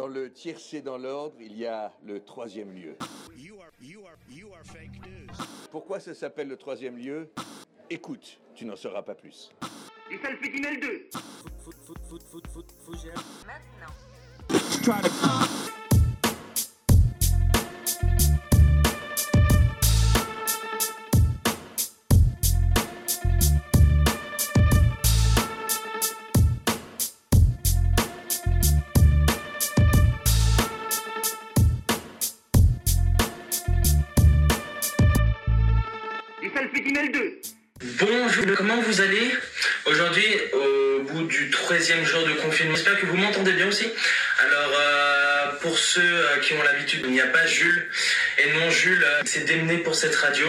Dans le tiercé dans l'ordre, il y a le troisième lieu. Pourquoi ça s'appelle le troisième lieu? Écoute, tu n'en sauras pas plus. Et ça le fait 2 Maintenant. Qui ont l'habitude, il n'y a pas Jules. Et non, Jules euh, s'est démené pour cette radio.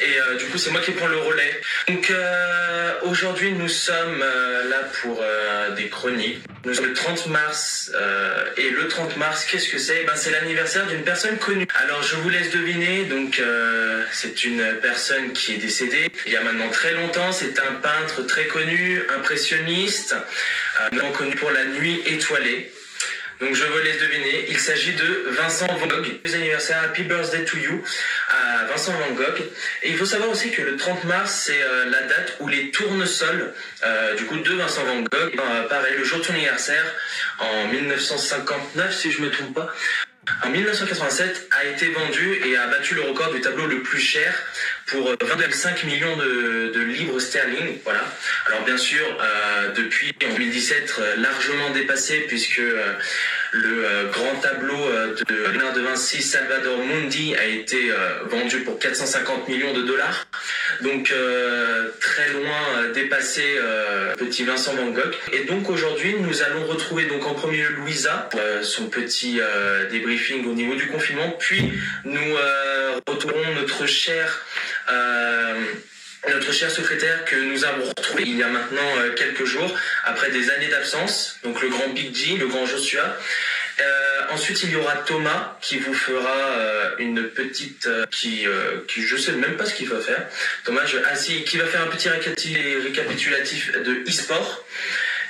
Et euh, du coup, c'est moi qui prends le relais. Donc, euh, aujourd'hui, nous sommes euh, là pour euh, des chroniques. Nous sommes le 30 mars. euh, et le 30 mars, qu'est-ce que c'est? Eh ben, C'est l'anniversaire d'une personne connue. Alors, je vous laisse deviner. Donc, euh, c'est une personne qui est décédée il y a maintenant très longtemps. C'est un peintre très connu, impressionniste, euh, notamment connu pour la nuit étoilée. Donc je vous laisse deviner, il s'agit de Vincent Van Gogh. Joyeux anniversaire, happy birthday to you à Vincent Van Gogh. Et il faut savoir aussi que le 30 mars, c'est euh, la date où les tournesols, euh, du coup de Vincent Van Gogh, euh, pareil, le jour de son anniversaire, en 1959 si je me trompe pas, en 1987 a été vendu et a battu le record du tableau le plus cher pour euh, 20,5 millions de, livres sterling. Voilà. Alors bien sûr, euh, depuis en 2017, euh, largement dépassé puisque euh, le euh, grand tableau euh, de Léonard de Vinci, Salvador Mundi, a été euh, vendu pour 450 millions de dollars. Donc euh, très loin euh, dépassé euh, petit Vincent Van Gogh. Et donc aujourd'hui, nous allons retrouver donc en premier lieu Louisa, euh, son petit euh, débriefing au niveau du confinement. Puis nous euh, retournons notre cher euh, notre cher secrétaire que nous avons retrouvé il y a maintenant euh, quelques jours, après des années d'absence, donc le grand Big G, le grand Joshua. Euh, ensuite, il y aura Thomas qui vous fera euh, une petite, euh, qui, euh, qui, je sais même pas ce qu'il va faire. Thomas, je, ah si, qui va faire un petit récapitulatif, de e-sport.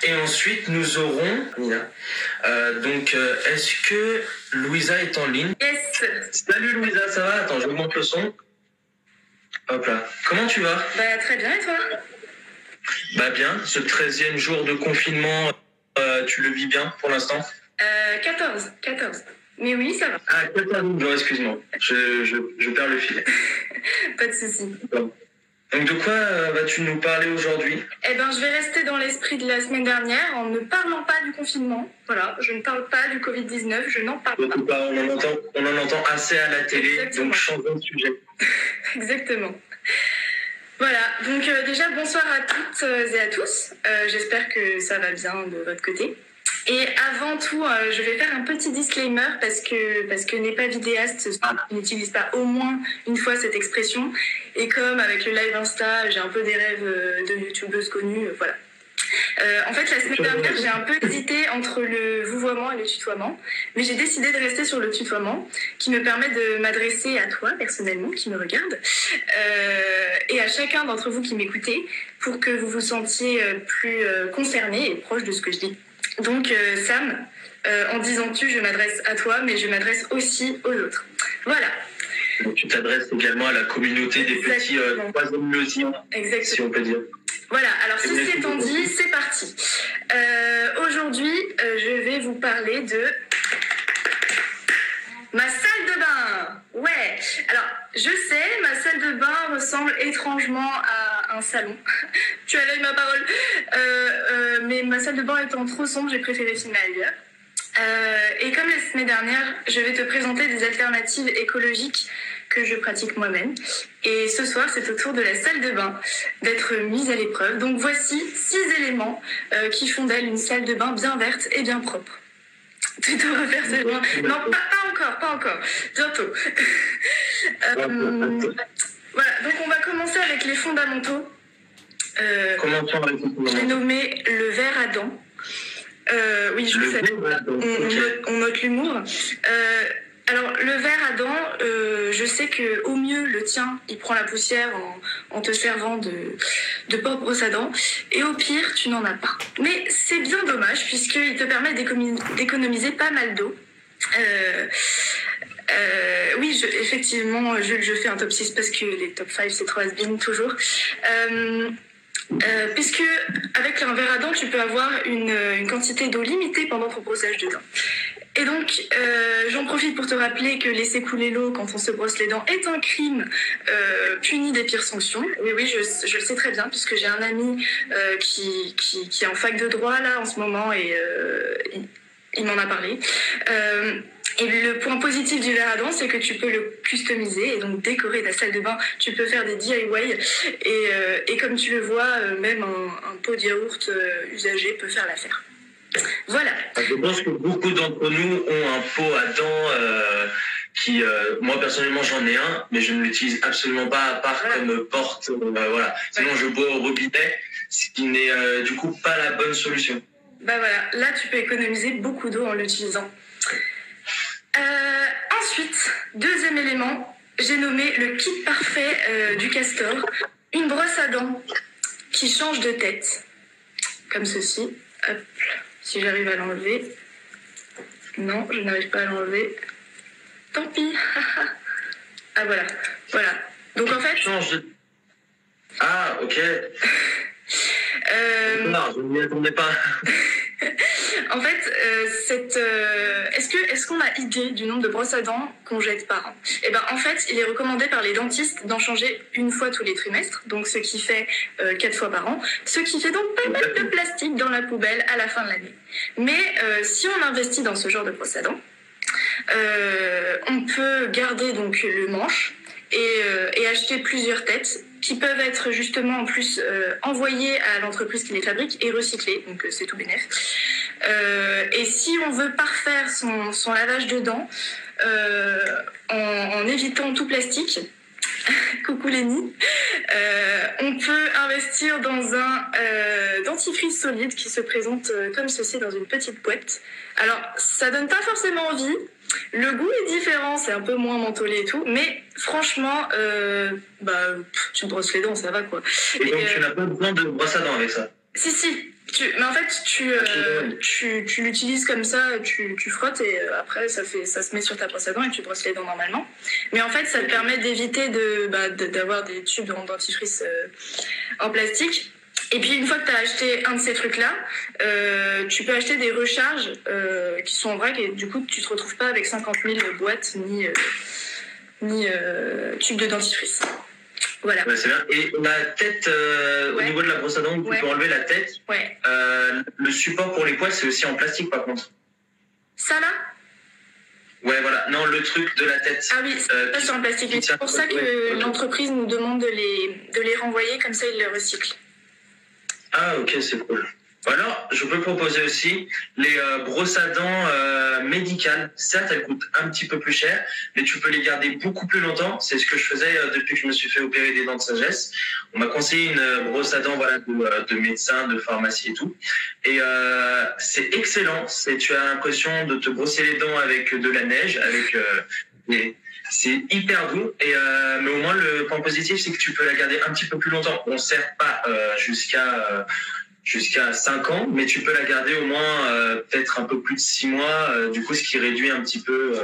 Et ensuite, nous aurons, Nina. Euh, donc, euh, est-ce que Louisa est en ligne? Yes Salut Louisa, ça va? Attends, je monte le son. Hop là. Comment tu vas? Bah très bien et toi? Bah bien, ce 13e jour de confinement, euh, tu le vis bien pour l'instant? Euh, 14, 14. Mais oui, ça va, Ah, 14 jours, excuse-moi. Je, je, je perds le fil. pas de souci. Donc de quoi euh, vas-tu nous parler aujourd'hui? Eh ben, je vais rester dans l'esprit de la semaine dernière en ne parlant pas du confinement. Voilà, je ne parle pas du Covid-19, je n'en parle pas. Pas, on en entend, on en entend assez à la télé, Exactement. donc changeons de sujet. Exactement. Voilà, donc euh, déjà bonsoir à toutes euh, et à tous. Euh, J'espère que ça va bien de votre côté. Et avant tout, euh, je vais faire un petit disclaimer parce que, parce que n'est pas vidéaste, je n'utilise pas au moins une fois cette expression. Et comme avec le live Insta, j'ai un peu des rêves euh, de youtubeuse connue, euh, voilà. En fait, la semaine dernière, j'ai un peu hésité entre le vouvoiement et le tutoiement, mais j'ai décidé de rester sur le tutoiement, qui me permet de m'adresser à toi personnellement, qui me regarde, et à chacun d'entre vous qui m'écoutez, pour que vous vous sentiez plus concerné et proche de ce que je dis. Donc, euh, Sam, euh, en disant tu, je m'adresse à toi, mais je m'adresse aussi aux autres. Voilà, Donc, tu t'adresses également à la communauté des petits euh, Exactement. troisième si on peut dire. Voilà, alors si c'est étant dit, c'est parti. Euh, Aujourd'hui, je vais vous parler de ma salle de bain. Ouais, alors je sais, ma salle de bain ressemble étrangement à un salon. tu as l'œil ma parole. Euh, euh, mais ma salle de bain étant trop sombre, j'ai préféré filmer ailleurs. Euh, et comme la semaine dernière, je vais te présenter des alternatives écologiques que je pratique moi-même. Et ce soir, c'est au tour de la salle de bain d'être mise à l'épreuve. Donc voici six éléments euh, qui font d'elle une salle de bain bien verte et bien propre. Tu devras faire ce loin. Non, pas, pas encore, pas encore. Bientôt. Euh, voilà, donc on va commencer avec les fondamentaux. Euh, Commençons avec le j'ai moment. nommé le verre à dents. Euh, oui, je Le le sais. verre On, note, on note l'humour. Euh, alors, le verre à dents, euh, je sais que au mieux le tien, il prend la poussière en, te servant de, de porte brosse à dents, et au pire, tu n'en as pas. Mais c'est bien dommage puisqu'il te permet d'économi- d'économiser pas mal d'eau. Euh, euh, oui, effectivement, Jules, je fais un top 6 parce que les top 5, c'est trop has toujours. Euh, puisque avec un verre à dents, tu peux avoir une, une quantité d'eau limitée pendant ton brossage de dents. Et donc, euh, j'en profite pour te rappeler que laisser couler l'eau quand on se brosse les dents est un crime euh, puni des pires sanctions. Oui, oui, je, le sais très bien, puisque j'ai un ami euh, qui, qui, est en fac de droit là en ce moment et il, m'en a parlé. Et le point positif du verre à dents, c'est que tu peux le customiser et donc décorer ta salle de bain. Tu peux faire des DIY et, et comme tu le vois, même un, pot de yaourt usagé peut faire l'affaire. Voilà. Je pense que beaucoup d'entre nous ont un pot à dents euh, qui, euh, moi personnellement j'en ai un, mais je ne l'utilise absolument pas à part Voilà. comme porte. euh, voilà. Sinon je bois au robinet, ce qui n'est du coup pas la bonne solution. Bah voilà, là tu peux économiser beaucoup d'eau en l'utilisant. Ensuite, deuxième élément, j'ai nommé le kit parfait du castor. Une brosse à dents qui change de tête, comme ceci. Hop, si j'arrive à l'enlever. Non, je n'arrive pas à l'enlever. Tant pis. ah voilà, voilà. Donc en fait, Change de... Ah ok. euh, Non, je ne m'y attendais pas. En fait, euh, cette, euh, est-ce que est-ce qu'on a idée du nombre de brosses à dents qu'on jette par an? Eh ben, en fait, il est recommandé par les dentistes d'en changer une fois tous les trimestres, donc ce qui fait euh, quatre fois par an, ce qui fait donc pas mal de plastique dans la poubelle à la fin de l'année. Mais euh, si on investit dans ce genre de brosses à dents, on peut garder donc le manche et, et acheter plusieurs têtes qui peuvent être justement en plus euh, envoyées à l'entreprise qui les fabrique et recyclées, donc euh, c'est tout bénef. Euh, et si on veut parfaire son, lavage de dents en, évitant tout plastique, coucou Lénie, on peut investir dans un dentifrice solide qui se présente comme ceci dans une petite boîte. Alors, ça donne pas forcément envie. Le goût est différent, c'est un peu moins mentholé et tout, mais franchement, euh, bah, pff, tu brosses les dents, ça va quoi. Et donc tu euh, n'as pas besoin de brosse à dents avec ça. si, si. Tu, mais en fait, tu, euh, tu, tu l'utilises comme ça, tu, tu frottes et euh, après, ça, fait, ça se met sur ta brosse à dents et tu brosses les dents normalement. Mais en fait, ça te permet d'éviter de, bah, de- d'avoir des tubes en dentifrice euh, en plastique. Et puis, une fois que tu as acheté un de ces trucs-là, euh, tu peux acheter des recharges euh, qui sont en vrac et du coup, tu te retrouves pas avec 50 000 boîtes ni, euh, ni tubes de dentifrice. Voilà. Ouais, c'est bien. Et la tête, Ouais. au niveau de la brosse à dents, tu Ouais. peux enlever la tête. Ouais. Le support pour les poils, c'est aussi en plastique par contre. Ça là? Ouais, voilà. Non, le truc de la tête. Ah oui, Euh, sur un plastique. C'est pour ça que l'entreprise nous demande de les, de les renvoyer, comme ça ils les recyclent. Ah, ok, c'est cool. Alors, je peux proposer aussi les euh, brosses à dents euh, médicales. Certes, elles coûtent un petit peu plus cher, mais tu peux les garder beaucoup plus longtemps. C'est ce que je faisais euh, depuis que je me suis fait opérer des dents de sagesse. On m'a conseillé une euh, brosse à dents voilà, de, de médecin, de pharmacie et tout. Et c'est excellent. Tu as l'impression de te brosser les dents avec de la neige, avec des- c'est hyper doux. Et euh, mais au moins le point positif, c'est que tu peux la garder un petit peu plus longtemps. On ne sert pas euh, jusqu'à euh, jusqu'à 5 ans, mais tu peux la garder au moins peut-être un peu plus de 6 mois, du coup, ce qui réduit un petit peu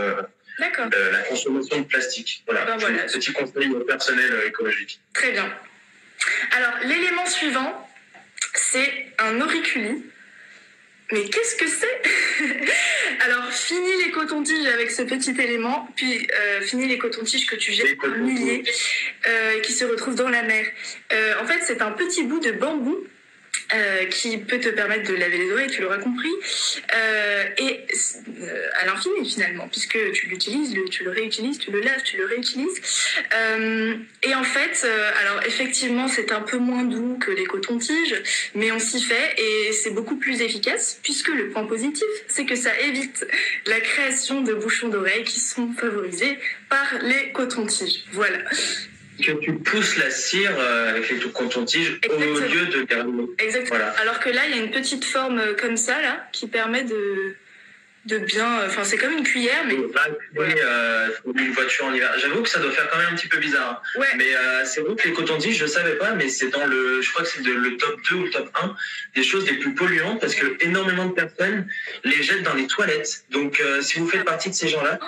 la consommation de plastique. Voilà, Ben voilà. petit conseil personnel écologique. très bien. Alors, l'élément suivant, c'est un auriculi. Mais qu'est-ce que c'est Alors, fini les cotons-tiges avec ce petit élément, puis euh, fini les cotons-tiges que tu jettes par milliers, euh, qui se retrouvent dans la mer. Euh, en fait, c'est un petit bout de bambou euh, qui peut te permettre de laver les oreilles, tu l'auras compris, euh, et euh, à l'infini finalement, puisque tu l'utilises, tu le réutilises, tu le laves, tu le réutilises. Et en fait, alors effectivement, c'est un peu moins doux que les cotons-tiges, mais on s'y fait et c'est beaucoup plus efficace, puisque le point positif, c'est que ça évite la création de bouchons d'oreilles qui sont favorisés par les cotons-tiges. Voilà. Que tu pousses la cire euh, avec les cotons-tiges au Exactement. lieu de garder. Exactement. Voilà. Alors que là, il y a une petite forme euh, comme ça, là, qui permet de, de bien. Enfin, c'est comme une cuillère, mais oui, euh, une voiture en hiver. J'avoue que ça doit faire quand même un petit peu bizarre. hein. ouais. Mais euh, c'est vrai que les cotons-tiges, je savais pas, mais c'est dans le, je crois que c'est le top 2 ou le top 1 des choses les plus polluantes parce que énormément de personnes les jettent dans les toilettes. Donc, euh, si vous faites partie de ces gens-là,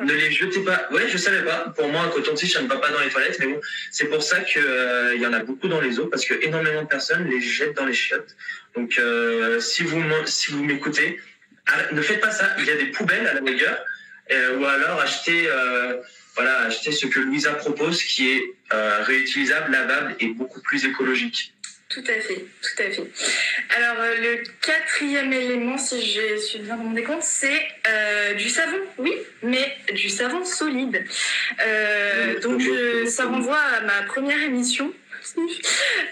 ne les jetez pas. Ouais, je savais pas. Pour moi, un coton-tige, ça ne va pas dans les toilettes, mais bon, c'est pour ça que euh, y en a beaucoup dans les eaux parce que énormément de personnes les jettent dans les chiottes. Donc, euh, si vous si vous m'écoutez, arrête- ne faites pas ça. Il y a des poubelles à la rigueur, euh, ou alors achetez. euh, voilà, acheter ce que Louisa propose, qui est réutilisable, lavable et beaucoup plus écologique. Tout à fait, tout à fait. Alors, euh, le quatrième élément, si je suis bien mon décompte, c'est euh, du savon, oui, mais du savon solide. Euh, donc, je- ça renvoie à ma première émission.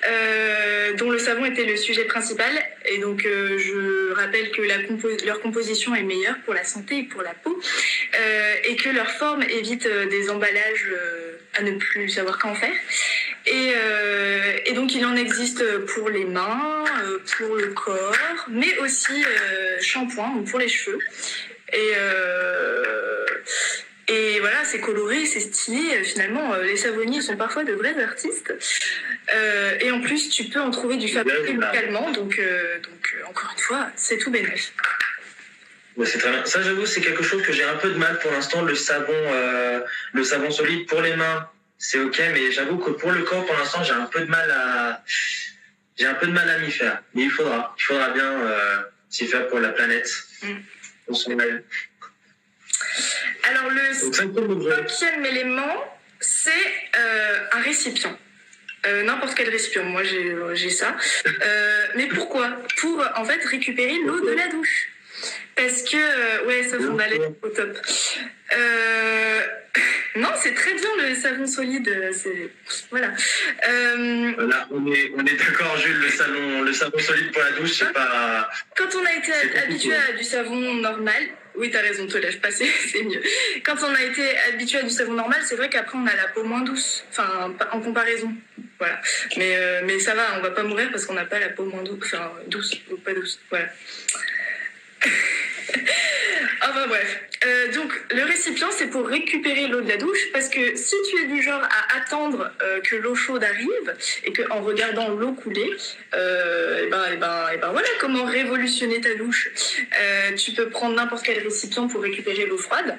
euh, dont le savon était le sujet principal et donc euh, je rappelle que la compo- leur composition est meilleure pour la santé et pour la peau euh, et que leur forme évite des emballages à ne plus savoir qu'en faire et, euh, et donc il en existe pour les mains, euh, pour le corps, mais aussi euh, shampoing ou pour les cheveux. Et, euh, et voilà, c'est coloré, c'est stylé. Finalement, les savonniers sont parfois de vrais artistes. Et en plus, tu peux en trouver du fabriqué localement. Donc, donc encore une fois, c'est tout bénéfice. Ouais, c'est très bien. Ça, j'avoue, c'est quelque chose que j'ai un peu de mal pour l'instant. Le savon, le savon solide pour les mains, c'est ok, mais j'avoue que pour le corps, pour l'instant, j'ai un peu de mal à, j'ai un peu de mal à m'y faire. Mais il faudra, il faudra bien euh, s'y faire pour la planète. Mm. On s'en. Alors, le cinquième élément, c'est euh, un récipient. Euh, N'importe quel récipient, moi j'ai ça. Mais pourquoi? Pour en fait récupérer l'eau de la douche. Parce que, ouais, ça fond d'aller au top. Euh, non, c'est très bien le savon solide. c'est Voilà. Euh, Là, on est, on est d'accord, Jules, le savon, le savon solide pour la douche, c'est pas. Quand on a été habitué à du savon normal, oui, t'as raison, te lève pas, c'est c'est mieux. Quand on a été habitué à du savon normal, c'est vrai qu'après on a la peau moins douce, enfin en comparaison. Voilà. Mais, euh, mais ça va, on va pas mourir parce qu'on n'a pas la peau moins douce, enfin douce ou pas douce. Voilà. Enfin bref. Euh, donc le récipient c'est pour récupérer l'eau de la douche parce que si tu es du genre à attendre euh, que l'eau chaude arrive et que en regardant l'eau couler, euh, et ben et ben et ben voilà comment révolutionner ta douche. Tu peux prendre n'importe quel récipient pour récupérer l'eau froide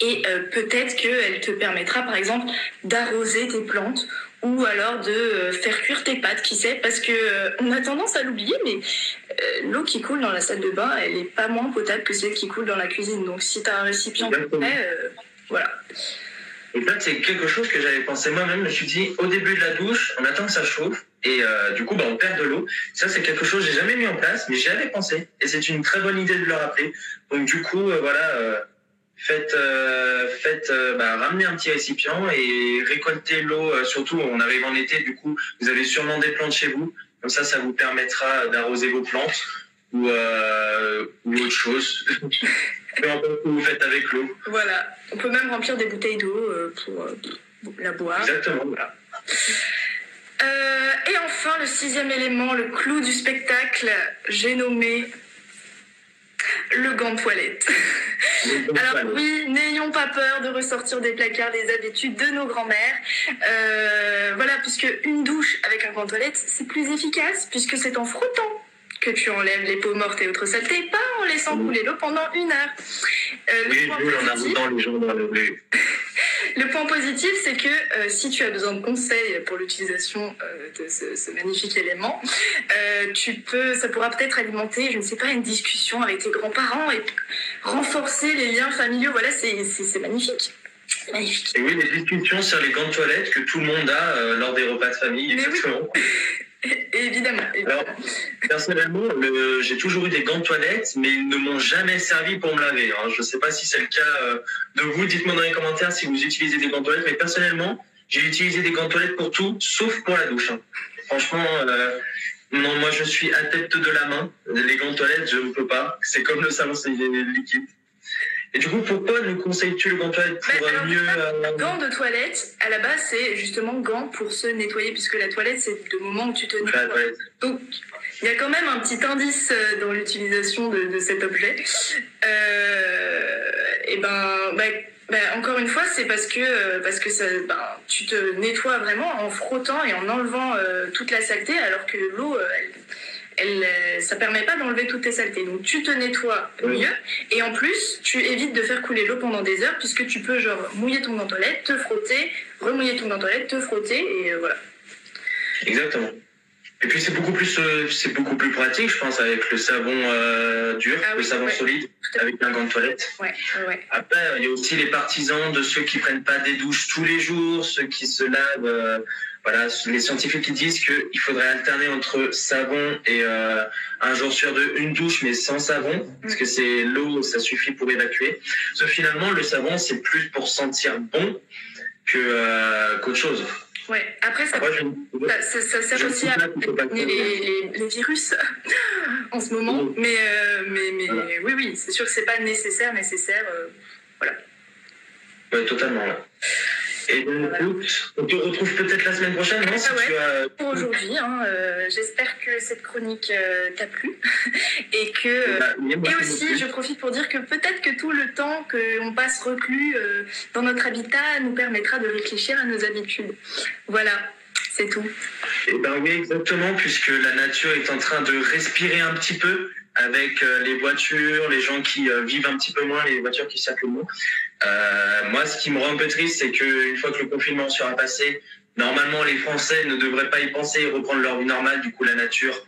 et peut-être qu'elle te permettra par exemple d'arroser tes plantes ou alors de euh, faire cuire tes pâtes, qui sait, parce que euh, on a tendance à l'oublier, mais euh, l'eau qui coule dans la salle de bain, elle est pas moins potable que celle qui coule dans la cuisine. Donc si tu as un récipient prêt, euh, voilà. Et là, c'est quelque chose que j'avais pensé moi-même. Je me suis dit, au début de la douche, on attend que ça chauffe. Et du coup, bah, on perd de l'eau. Ça, c'est quelque chose que j'ai jamais mis en place, mais j'y avais pensé. Et c'est une très bonne idée de le rappeler. Donc, du coup, voilà, faites, euh, faites euh, bah, ramener un petit récipient et récoltez l'eau. euh, surtout, on arrive en été, du coup, vous avez sûrement des plantes chez vous. Comme ça, ça vous permettra d'arroser vos plantes ou, ou autre chose. Peu importe que vous faites avec l'eau. Voilà. On peut même remplir des bouteilles d'eau pour, la boire. Exactement. Voilà. Et enfin, le sixième élément, le clou du spectacle, j'ai nommé le gant de toilette. Alors oui, n'ayons pas peur de ressortir des placards des habitudes de nos grands-mères. Euh, voilà, puisque une douche avec un gant de toilette, c'est plus efficace, puisque c'est en frottant que tu enlèves les peaux mortes et autres saletés, pas en laissant couler l'eau pendant une heure. Euh, le Oui, point on a positif- dans les gens dans le le point positif, c'est que euh, si tu as besoin de conseils pour l'utilisation euh, de ce, ce magnifique élément, tu peux, ça pourra peut-être alimenter, je ne sais pas, une discussion avec tes grands-parents et renforcer les liens familiaux. Voilà, c'est c'est- c'est magnifique. Magnifique. Et oui, les discussions sur les gants de toilette que tout le monde a lors des repas de famille, Mais oui. exactement. évidemment. Alors, personnellement, le- j'ai toujours eu des gants de toilette, mais ils ne m'ont jamais servi pour me laver. hein. Je ne sais pas si c'est le cas euh, de vous. Dites-moi dans les commentaires si vous utilisez des gants de toilette. Mais personnellement, j'ai utilisé des gants de toilette pour tout, sauf pour la douche. hein. Franchement, euh, non, moi je suis adepte de la main. Les gants de toilette, je ne peux pas. C'est comme le savon c'est liquide. Et du coup, pourquoi nous conseilles-tu le gant de toilette pour Bah, euh, alors, mieux euh, Gants de toilette, à la base, c'est justement gants pour se nettoyer, puisque la toilette, c'est le moment où tu te nettoies. Donc, il y a quand même un petit indice euh, dans l'utilisation de, de cet objet. Euh, et ben, bah, bah, encore une fois, c'est parce que, parce que ça, ben, tu te nettoies vraiment en frottant et en enlevant euh, toute la saleté, alors que l'eau, elle, elle, euh, ça permet pas d'enlever toutes tes saletés. Donc tu te nettoies Oui. mieux et en plus, tu évites de faire couler l'eau pendant des heures puisque tu peux genre mouiller ton gant toilette, te frotter, remouiller ton gant toilette, te frotter et euh, voilà. Exactement. Et puis c'est beaucoup plus euh, c'est beaucoup plus pratique, je pense, avec le savon euh, dur, Ah oui, le savon ouais. solide, avec un gant de toilette. Ouais, ouais. Après, il y a aussi les partisans de ceux qui prennent pas des douches tous les jours, ceux qui se lavent. Voilà, les scientifiques qui disent qu'il faudrait alterner entre savon et euh, un jour sur deux une douche, mais sans savon, parce que c'est l'eau, ça suffit pour évacuer. Sauf finalement, le savon, c'est plus pour sentir bon que euh, qu'autre chose. Ouais. Après, ça, Après, ça, ça- ça sert je aussi à éliminer les, les- les virus en ce moment. Oui. Mais, euh, mais, mais Voilà. oui, oui, c'est sûr que c'est pas nécessaire, nécessaire. euh, Ouais, totalement. Et donc, Voilà. on te retrouve peut-être la semaine prochaine, non si Ah ouais. as... pour aujourd'hui. hein, euh, J'espère que cette chronique euh, t'a plu et que. Bah, oui, moi, Et aussi, je profite pour dire que peut-être que tout le temps qu'on passe reclus euh, dans notre habitat nous permettra de réfléchir à nos habitudes. Voilà, c'est tout. Eh ben oui, exactement, puisque la nature est en train de respirer un petit peu avec euh, les voitures, les gens qui euh, vivent un petit peu moins, les voitures qui circulent moins. Euh, moi, ce qui me rend un peu triste, c'est qu'une fois que le confinement sera passé, normalement, les Français ne devraient pas y penser et reprendre leur vie normale. Du coup, la nature,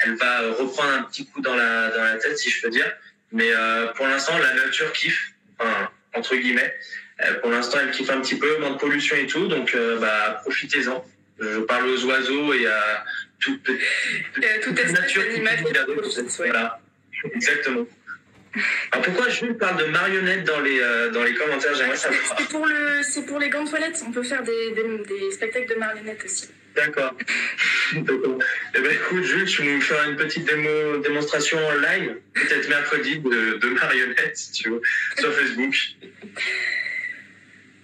elle va euh, reprendre un petit coup dans la, dans la tête, si je peux dire. Mais pour l'instant, la nature kiffe, entre guillemets. Pour l'instant, elle kiffe un petit peu, moins de pollution et tout, donc bah, profitez-en. Je parle aux oiseaux et à toute petite Euh, toute espèce ouais. Voilà, exactement. Alors pourquoi Jules parle de marionnettes dans les, euh, dans les commentaires? J'aimerais savoir. c'est pour, le, c'est pour les gants de toilette. On peut faire des, des, des spectacles de marionnettes aussi. D'accord. D'accord. Eh ben écoute, Jules, tu nous feras une petite démo, démonstration en live, peut-être mercredi, de, de marionnettes, si tu veux, sur Facebook.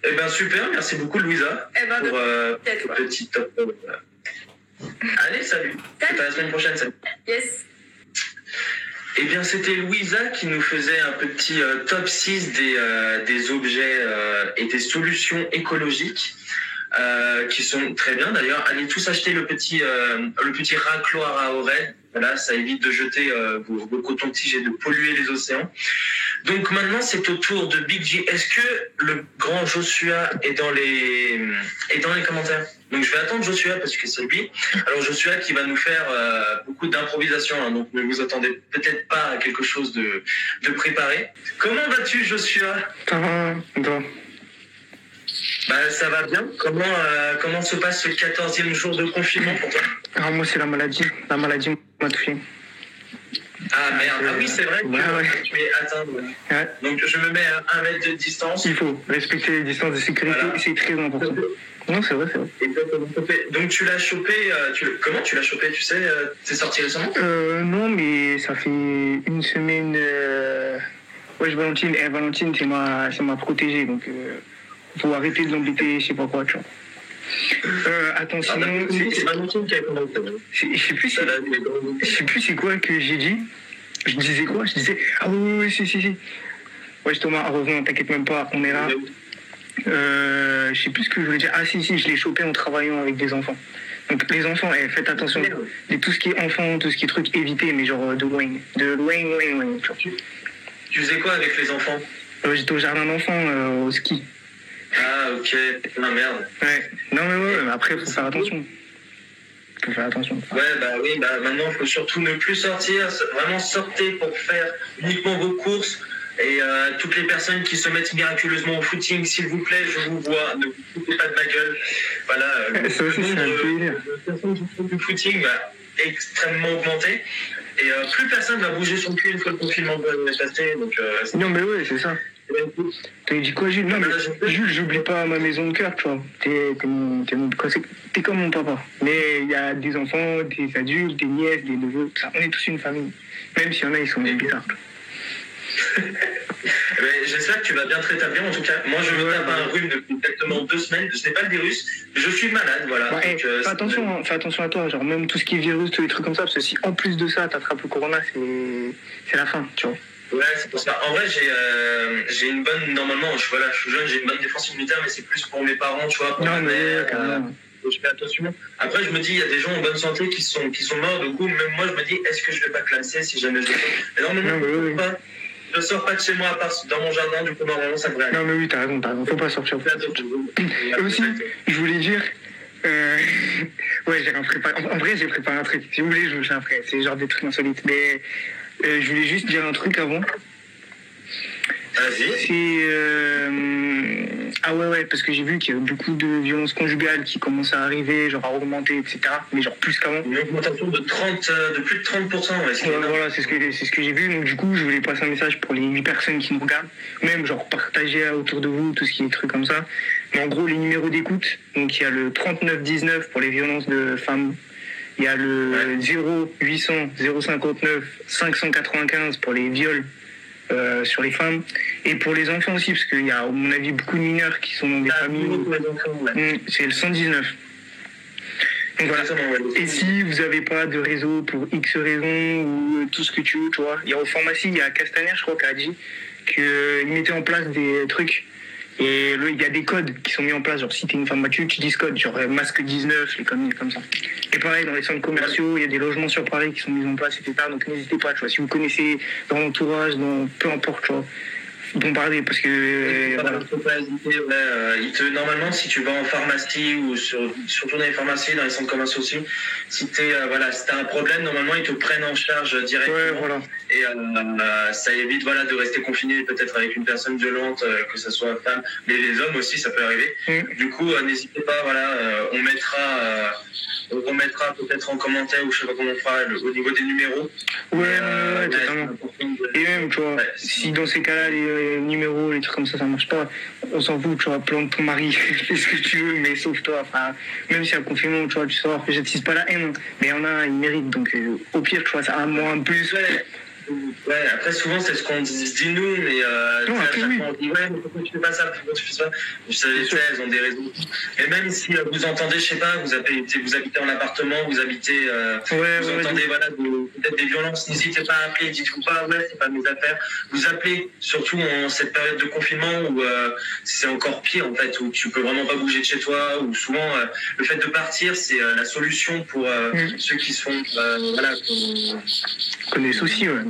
Eh ben super, merci beaucoup Louisa Eh ben, pour euh, le petit top. Allez, salut. Salut. À la semaine prochaine, salut. Yes. Eh bien, c'était Louisa qui nous faisait un petit euh, top 6 des, euh, des objets euh, et des solutions écologiques qui sont très bien. D'ailleurs, allez tous acheter le petit, le petit racloir à oreilles. Voilà, ça évite de jeter vos, vos cotons-tiges et de polluer les océans. Donc maintenant, c'est au tour de Big G. Est-ce que le grand Joshua est dans les, est dans les commentaires? Donc je vais attendre Joshua parce que c'est lui. Alors Joshua qui va nous faire euh, beaucoup d'improvisation, hein, donc ne vous attendez peut-être pas à quelque chose de, de préparé. Comment vas-tu Joshua? Ça va, bah, Ça va bien. Comment, euh, comment se passe ce 14e jour de confinement pour toi? Ah, Moi, c'est la maladie. La maladie m'a touché. Ah merde, ah oui c'est vrai que Ouais, ouais. tu es atteint. ouais. Donc je me mets à un mètre de distance. Il faut respecter les distances de sécurité, Voilà. c'est très important. Non, c'est vrai, c'est vrai. Donc tu l'as chopé, euh, tu, comment tu l'as chopé Tu sais, euh, c'est sorti récemment? Euh, non, mais ça fait une semaine. Euh... Ouais, Valentine, eh, Valentine, c'est ma, c'est ma protégée, donc euh, faut arrêter de l'embêter, je sais pas quoi, tu vois. Euh, attends, Ah, sinon, d'accord. c'est- Valentine qui a commencé. c'est- je sais plus, c'est- quoi que j'ai dit. Je disais quoi? Je disais ah oui oui, oui si si si. Ouais Thomas, reviens, t'inquiète même pas, on est là. Euh, je sais plus ce que je voulais dire. Ah si si, je l'ai chopé en travaillant avec des enfants. Donc les enfants, eh, faites attention. Et tout ce qui est enfant, tout ce qui est truc, évitez, mais genre euh, de loin, de loin loin loin. tu faisais quoi avec les enfants? Euh, J'étais au jardin d'enfants, euh, au ski. Ah ok, ah merde. Ouais. Non mais ouais, mais après faut faire attention. Faut faire attention. Ouais, bah oui, bah maintenant, il faut surtout ne plus sortir. Vraiment, sortez pour faire uniquement vos courses. Et euh, toutes les personnes qui se mettent miraculeusement au footing, s'il vous plaît, je vous vois, ne vous foutez pas de ma gueule. Voilà, euh, Ça aussi, le nombre de personnes qui font du footing va extrêmement augmenter. Et euh, plus personne va bouger son cul une fois le confinement va passer. Donc, Non mais ouais, c'est ça. T'as dit quoi, Jules Non, mais je- Jules, j'oublie pas ma maison de cœur, tu vois. T'es t'es comme mon papa. Mais il y a des enfants, des adultes, des nièces, des neveux, ça. On est tous une famille. Même s'il y en a, ils sont bizarres. Eh ben, J'espère que tu vas bien te rétablir. En tout cas, moi, je me Ouais, tape ouais. un rhume depuis exactement deux semaines. Ce n'est pas le virus, je suis malade. Voilà. Ouais, Donc, euh, fais attention, hein, fais attention à toi, genre même tout ce qui est virus, tous les trucs comme ça, parce que si en plus de ça t'attrapes le corona, c'est c'est la fin, tu vois. Ouais, c'est pour ça. En vrai, j'ai euh, j'ai une bonne. Normalement, je, voilà, je suis jeune, j'ai une bonne défense immunitaire, mais c'est plus pour mes parents, tu vois. Pour ma Non, mais mère, euh, je fais attention. Après, je me dis, il y a des gens en bonne santé qui sont, qui sont morts. Du coup, même moi, je me dis, est-ce que je vais pas classer si jamais je le fais? Mais Non, mais oui, pas. Je sors pas de chez moi à part dans mon jardin, du coup, normalement, ça devrait aller. Non mais oui, t'as raison, t'as raison, faut pas sortir. Et aussi, je voulais dire, euh, ouais, j'ai préparé, en, en vrai j'ai préparé un truc, si vous voulez je vous le fais après, c'est genre des trucs insolites, mais je voulais juste dire un truc avant. Vas-y. C'est. euh, Ah ouais, ouais, parce que j'ai vu qu'il y a beaucoup de violences conjugales qui commencent à arriver, genre à augmenter, etc. Mais genre plus qu'avant. Une augmentation de 30, euh, de plus de 30%, ouais, voilà, c'est ce que c'est ce que j'ai vu. Donc du coup, je voulais passer un message pour les 8 personnes qui nous regardent, même genre partager autour de vous tout ce qui est trucs comme ça. Mais en gros, les numéros d'écoute, donc il y a le 3919 pour les violences de femmes. Il y a le 0800 059 595 pour les viols euh, sur les femmes et pour les enfants aussi parce qu'il y a à mon avis beaucoup de mineurs qui sont dans des Ah, familles. Hum, C'est le 119. Donc voilà. Et si vous n'avez pas de réseau pour X raisons ou euh, tout ce que tu veux, tu vois, il y a aux pharmacies, il y a Castaner, je crois, qui a dit qu'ils mettaient en place des trucs. Et il y a des codes qui sont mis en place. Genre, si t'es une femme battue, tu dis ce code, genre euh, masque 19, les conneries comme ça. Et pareil, dans les centres commerciaux, il y a des logements sur Paris qui sont mis en place, etc. Donc n'hésitez pas, tu vois, si vous connaissez dans l'entourage, dans peu importe, tu vois, bombarder parce que. euh, Voilà, voilà. faut pas hésiter, ouais, euh, il te, normalement, si tu vas en pharmacie ou sur, surtout dans les pharmacies, dans les centres commerciaux aussi, si tu voilà, si as un problème, normalement, ils te prennent en charge directement. Ouais, voilà. Et euh, euh, ça évite voilà, de rester confiné peut-être avec une personne violente, euh, que ce soit femme, mais les hommes aussi, ça peut arriver. Mm. Du coup, euh, n'hésitez pas, voilà, euh, on mettra. euh, on mettra peut-être en commentaire ou je sais pas comment on fera le- au niveau des numéros. Ouais, ouais, euh, totalement. Et même, tu vois, si dans ces cas-là, les, euh, numéros, les trucs comme ça, ça marche pas, on s'en fout, tu vois, plante ton mari, fais ce que tu veux, mais sauve-toi. Enfin, même si un confinement, tu vois, tu sors, j'attise pas la haine, mais il y en a, ils méritent, donc euh, au pire, tu vois, ça a un mois en plus. Ouais. Après souvent c'est ce qu'on dit, se dit nous, mais euh, Non, après, oui. on dit ouais, mais pourquoi tu fais pas ça, pourquoi tu fais ça? Vous savez, sais, elles ont des raisons. Et même si euh, vous entendez, je sais pas, vous habitez, vous habitez en appartement, vous habitez, euh, Ouais, vous ouais, ouais. entendez voilà, peut-être des violences, n'hésitez pas à appeler, dites-vous pas ouais, c'est pas mes affaires. Vous appelez, surtout en cette période de confinement où euh, c'est encore pire en fait, où tu peux vraiment pas bouger de chez toi, où souvent le fait de partir c'est la solution pour Mm. ceux qui se font, euh, voilà, ont- Qu'on des soucis, ouais.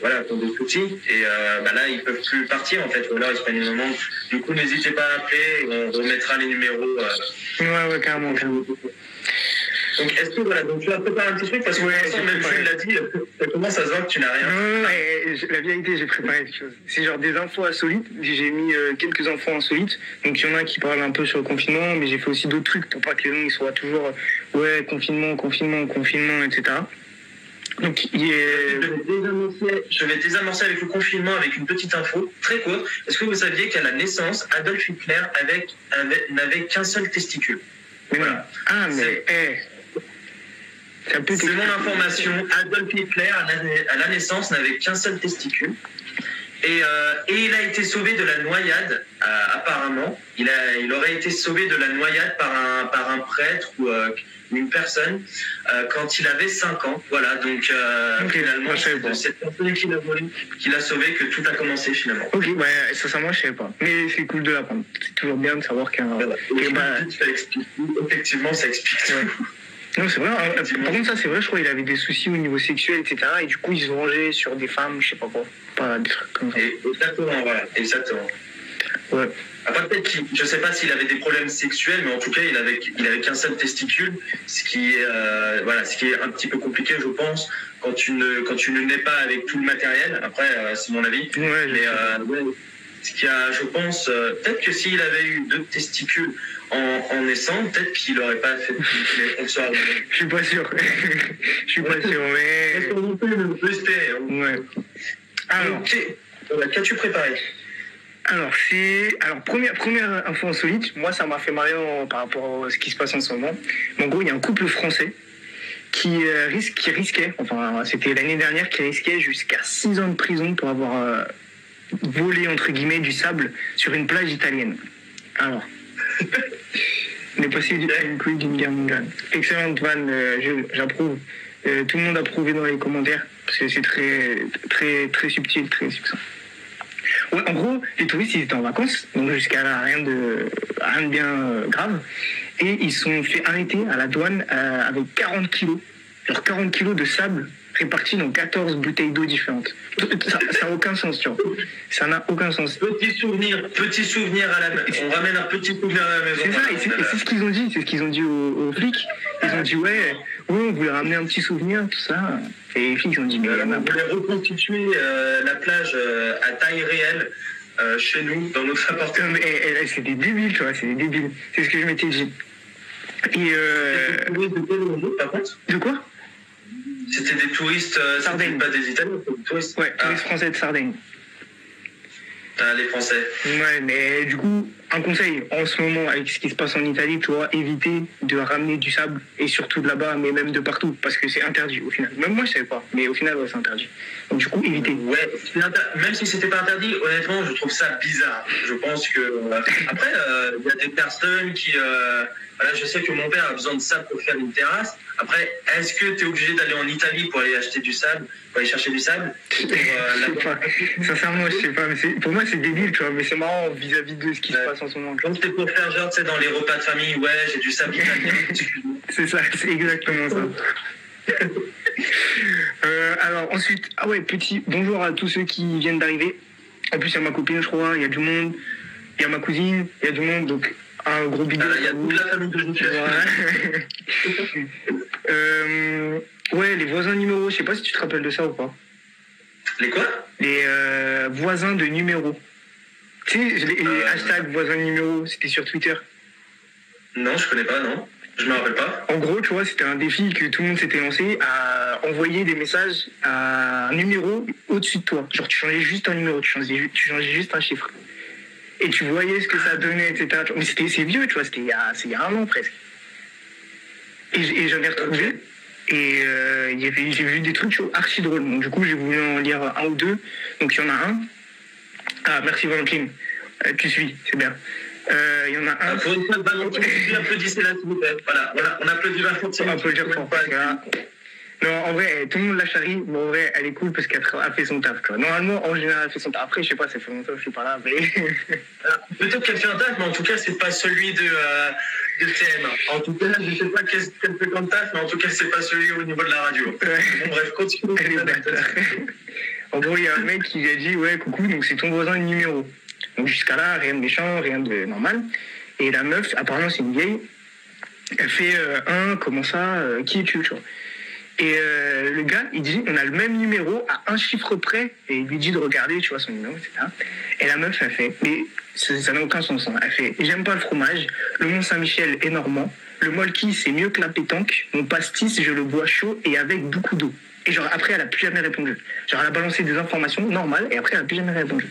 Voilà, ont des soucis. Et euh, bah là, ils peuvent plus partir en fait. Ou alors ils se prennent une moment. Du coup, n'hésitez pas à appeler. On remettra les numéros. euh. Ouais, ouais, carrément, carrément. Donc, est-ce que voilà, donc tu vas préparer un petit truc? Parce que Ouais, façon, j'ai même préparé. Jules l'a dit. Ça commence à se voir que tu n'as rien. Ouais, la vérité, j'ai préparé quelque chose. C'est genre des infos insolites. J'ai mis euh, quelques infos insolites. Donc il y en a qui parlent un peu sur le confinement, mais j'ai fait aussi d'autres trucs pour pas que les gens ils soient toujours euh, ouais confinement, confinement, confinement, etc. Donc il Je vais, désamorcer, avec le confinement avec une petite info très courte. Est-ce que vous saviez qu'à la naissance, Adolf Hitler avait, avait- n'avait qu'un seul testicule? Voilà. Ah mais eh. Ça peut C'est mon t'expliquer. information. Adolf Hitler, à la naissance, n'avait qu'un seul testicule. Et, euh, et il a été sauvé de la noyade, euh, apparemment. Il, a, il aurait été sauvé de la noyade par un, par un prêtre ou euh, une personne quand il avait 5 ans. Voilà, donc finalement, c'est de cette personne qui l'a volé, qui l'a sauvé, que tout a commencé finalement. Ok, ça moi je savais pas. Mais c'est cool de l'apprendre. C'est toujours bien de savoir qu'un. Voilà. bah, ça explique tout. Effectivement, ça explique tout. Ouais. Non, c'est vrai. hein. Par contre, ça, c'est vrai, je crois qu'il avait des soucis au niveau sexuel, etc. Et du coup, ils se vengeaient sur des femmes, je sais pas quoi. Pas des trucs comme ça. Et- exactement, voilà, exactement. Ouais. Après, peut-être qu'il, je sais pas s'il avait des problèmes sexuels, mais en tout cas, il avait, il avait qu'un seul testicule, ce qui est, euh, voilà, ce qui est un petit peu compliqué, je pense, quand tu ne, quand tu ne nais pas avec tout le matériel. Après, euh, c'est mon avis. Ouais, Mais euh, ouais, ce qui a, je pense, euh, peut-être que s'il avait eu deux testicules en, en naissant, peut-être qu'il aurait pas fait. On saura. je suis pas sûr. Je suis pas sûr, mais. Hein. Ouais. Alors. Voilà, Qu'as-tu préparé? Alors c'est. Alors, première, première info insolite, moi, ça m'a fait marrer en- par rapport à ce qui se passe en ce moment. Mais en gros, il y a un couple français qui, euh, risque, qui risquait, enfin, c'était l'année dernière, qui risquait jusqu'à 6 ans de prison pour avoir euh, voler entre guillemets du sable sur une plage italienne. Alors, on est passé du time quiz d'une guerre mondiale. Excellente vanne, euh, j'approuve. Euh, tout le monde a approuvé dans les commentaires parce que c'est très, très, très subtil, très succinct. En gros, les touristes, ils étaient en vacances, donc jusqu'à là, rien de, rien de bien euh, grave. Et ils sont fait arrêter à la douane avec 40 kilos. Genre 40 kilos de sable répartis dans 14 bouteilles d'eau différentes. Ça n'a aucun sens, tu vois. Ça n'a aucun sens. Petit souvenir, petit souvenir à la maison. On ramène un petit souvenir à la maison. C'est ça, et c'est et ce qu'ils ont dit, c'est ce qu'ils ont dit aux, aux flics. Ils ont dit, ouais, ouais, on voulait ramener un petit souvenir, tout ça. Et les flics, ils ont dit, mais a On voulait reconstituer euh, la plage euh, à taille réelle euh, chez nous, dans notre appartement. Non, mais, eh, eh, c'est des débiles, tu vois, c'est des débiles. C'est ce que je m'étais dit. Et euh, de quoi? C'était des touristes, euh, Sardaigne. pas des Italiens, des touristes. Ouais, Ah, touristes français de Sardaigne. ah, les Français. Ouais, mais du coup, un conseil, en ce moment, avec ce qui se passe en Italie, tu vois, éviter de ramener du sable, et surtout de là-bas, mais même de partout, parce que c'est interdit au final. Même moi, je savais pas, mais au final, ouais, c'est interdit. Donc du coup, éviter. Ouais, même si c'était pas interdit, honnêtement, je trouve ça bizarre. Je pense que euh, après, euh, il y a des personnes qui, euh, voilà, je sais que mon père a besoin de sable pour faire une terrasse. Après, est-ce que tu es obligé d'aller en Italie pour aller acheter du sable, pour aller chercher du sable Pour, euh, Je sais la- pas. Sincèrement, je sais pas. Mais pour moi, c'est débile, tu vois. Mais c'est marrant vis-à-vis de ce qui se passe en ce moment. Comme c'était pour faire genre, tu sais, dans les repas de famille, ouais, j'ai du sable italien. C'est ça, c'est exactement ça. Euh, alors ensuite, ah ouais, petit bonjour à tous ceux qui viennent d'arriver. En plus, il y a ma copine, je crois, il y a du monde. Il y a ma cousine, il y a du monde. Donc, un gros up Voilà, Il y a toute la famille de Jean-Pierre. Voilà. Euh, ouais, les voisins numéros, je sais pas si tu te rappelles de ça ou pas. Les quoi? Les euh, voisins de numéros. Tu sais, les, Euh. hashtags voisins de numéros, c'était sur Twitter. Non, je connais pas, non. Je me rappelle pas. En gros, tu vois, c'était un défi que tout le monde s'était lancé à envoyer des messages à un numéro au-dessus de toi. Genre, tu changeais juste un numéro, tu changeais, tu changeais juste un chiffre. Et tu voyais ce que ça donnait, etc. Mais c'était, c'est vieux, tu vois, c'était il y a, c'est il y a un an presque. Et, j'en ai retrouvé. Et euh, j'ai vu des trucs archi drôles. Donc, du coup, j'ai voulu en lire un ou deux. Donc, il y en a un. Ah, merci Valentine. Euh, tu suis, c'est bien. Euh, Il y en a un. Pour une fois, Valentine, vous applaudissez là, s'il vous plaît. Voilà, voilà, on applaudit Valentine. On là- Non, en vrai, tout le monde la charrie, mais en vrai, elle est cool parce qu'elle a fait son taf. Quoi. Normalement, en général, elle fait son taf. Après, je sais pas, ça fait longtemps que je suis pas là, mais. Peut-être qu'elle fait un taf, mais en tout cas, c'est pas celui de, euh, de TM. En tout cas, je sais pas qu'est-ce qu'elle fait comme taf, mais en tout cas, c'est pas celui au niveau de la radio. Bon, bref, continue. Elle est. en gros, il y a un mec qui lui a dit Ouais, coucou, donc c'est ton voisin de numéro. Donc jusqu'à là, rien de méchant, rien de normal. Et la meuf, apparemment, c'est une vieille. Elle fait euh, un, comment ça, euh, qui es-tu. Et euh, le gars, il dit On a le même numéro à un chiffre près. Et il lui dit de regarder, tu vois, son numéro, etc. Et la meuf, elle fait Mais ça n'a aucun sens. hein. Elle fait J'aime pas le fromage. Le Mont Saint-Michel est normand. Le molki, c'est mieux que la pétanque. Mon pastis, je le bois chaud et avec beaucoup d'eau. Et genre, après, elle a plus jamais répondu. Genre, elle a balancé des informations normales et après, elle a plus jamais répondu.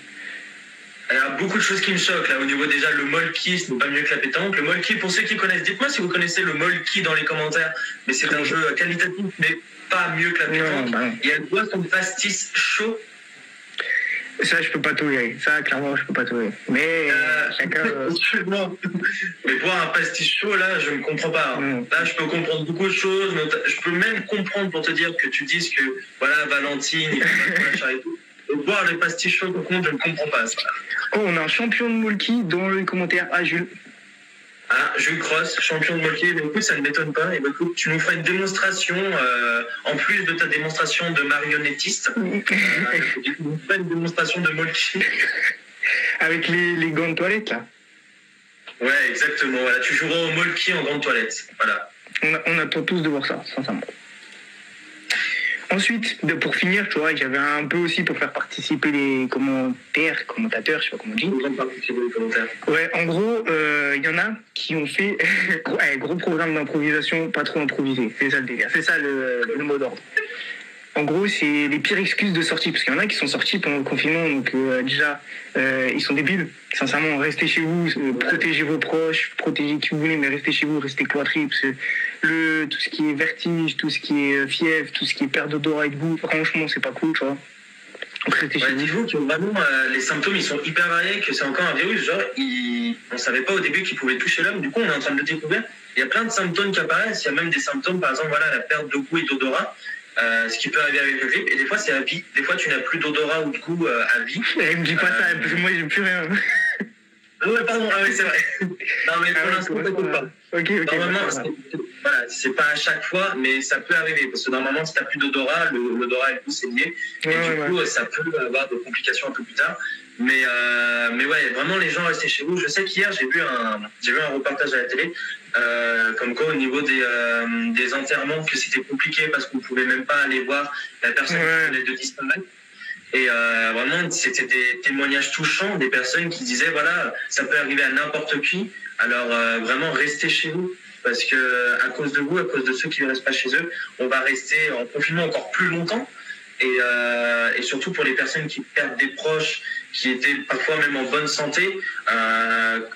Il y a beaucoup de choses qui me choquent là. Au niveau déjà, le molki, ce n'est pas mieux que la pétanque. Le molki, pour ceux qui connaissent, dites-moi si vous connaissez le molki dans les commentaires. Mais c'est un jeu qualitatif, mais pas mieux que la Non, pétanque. bah non. Et elle boit son pastis chaud. Ça, je peux pas tolérer. Ça, clairement, je peux pas tolérer. Mais Euh, chacun. euh. Mais boire un pastis chaud, là, je ne comprends pas. hein. Mm. Là, je peux comprendre beaucoup de choses. Je peux même comprendre pour te dire que tu dises que, voilà, Valentine, et tout. Boire le pastis chaud, par contre, je ne comprends pas ça. Oh, on a un champion de Molki dans les commentaires. Ah, Jules. Ah, Jules Cross, champion de molki, écoute, ça ne m'étonne pas. Et écoute, tu nous feras une démonstration, euh, en plus de ta démonstration de marionnettiste, tu nous feras une démonstration de molki. Avec les, les gants de toilette, là. Ouais, exactement. Voilà, tu joueras au molki en grande toilette. Voilà. On, a- on attend tous de voir ça, sincèrement. Ensuite, de- pour finir, tu vois, j'avais un peu aussi pour faire participer les commentaires, commentateurs, je sais pas comment on dit. Ouais, en gros, euh, il y en a qui ont fait gros, ouais, gros programme d'improvisation, pas trop improvisé. C'est ça le délire. C'est ça le, le mot d'ordre. En gros, c'est les pires excuses de sortie. Parce qu'il y en a qui sont sortis pendant le confinement. Donc, euh, déjà, euh, ils sont débiles. Sincèrement, restez chez vous, protégez vos proches, protégez qui vous voulez, mais restez chez vous, restez cloîtrés. Parce que le, tout ce qui est vertige, tout ce qui est euh, fièvre, tout ce qui est perte d'odorat et de goût, franchement, c'est pas cool, tu vois. Ouais. Dites-vous que vraiment euh, les symptômes ils sont hyper variés, que c'est encore un virus. Genre, il... on savait pas au début qu'il pouvait toucher l'homme. Du coup, on est en train de le découvrir. Il y a plein de symptômes qui apparaissent. Il y a même des symptômes, par exemple, voilà, la perte de goût et d'odorat. euh, ce qui peut arriver avec le grippe. Et des fois, c'est à vie. Des fois, tu n'as plus d'odorat ou de goût euh, à vie. Eh, me dis pas ça, moi j'ai plus rien. Ouais, pardon. Ah oui, c'est vrai. non, mais pour Ah ouais, l'instant, t'inquiète ça pas. Ok, ok. Normalement, c'est voilà, c'est pas à chaque fois, mais ça peut arriver. Parce que normalement, si tu n'as plus d'odorat, l'odorat et goût, c'est lié. Et Ouais, du ouais, coup, ça peut avoir des complications un peu plus tard. Mais, euh, mais ouais, vraiment, les gens restaient chez vous. Je sais qu'hier, j'ai vu, un, j'ai vu un reportage à la télé, euh, comme quoi, au niveau des, euh, des enterrements, que c'était compliqué parce qu'on ne pouvait même pas aller voir la personne Ouais. qui venait de disparaître. Et euh, vraiment, c'était des témoignages touchants des personnes qui disaient voilà, ça peut arriver à n'importe qui. Alors euh, vraiment, restez chez vous. Parce que à cause de vous, à cause de ceux qui ne restent pas chez eux, on va rester en confinement encore plus longtemps. Et, euh, et surtout pour les personnes qui perdent des proches, qui étaient parfois même en bonne santé,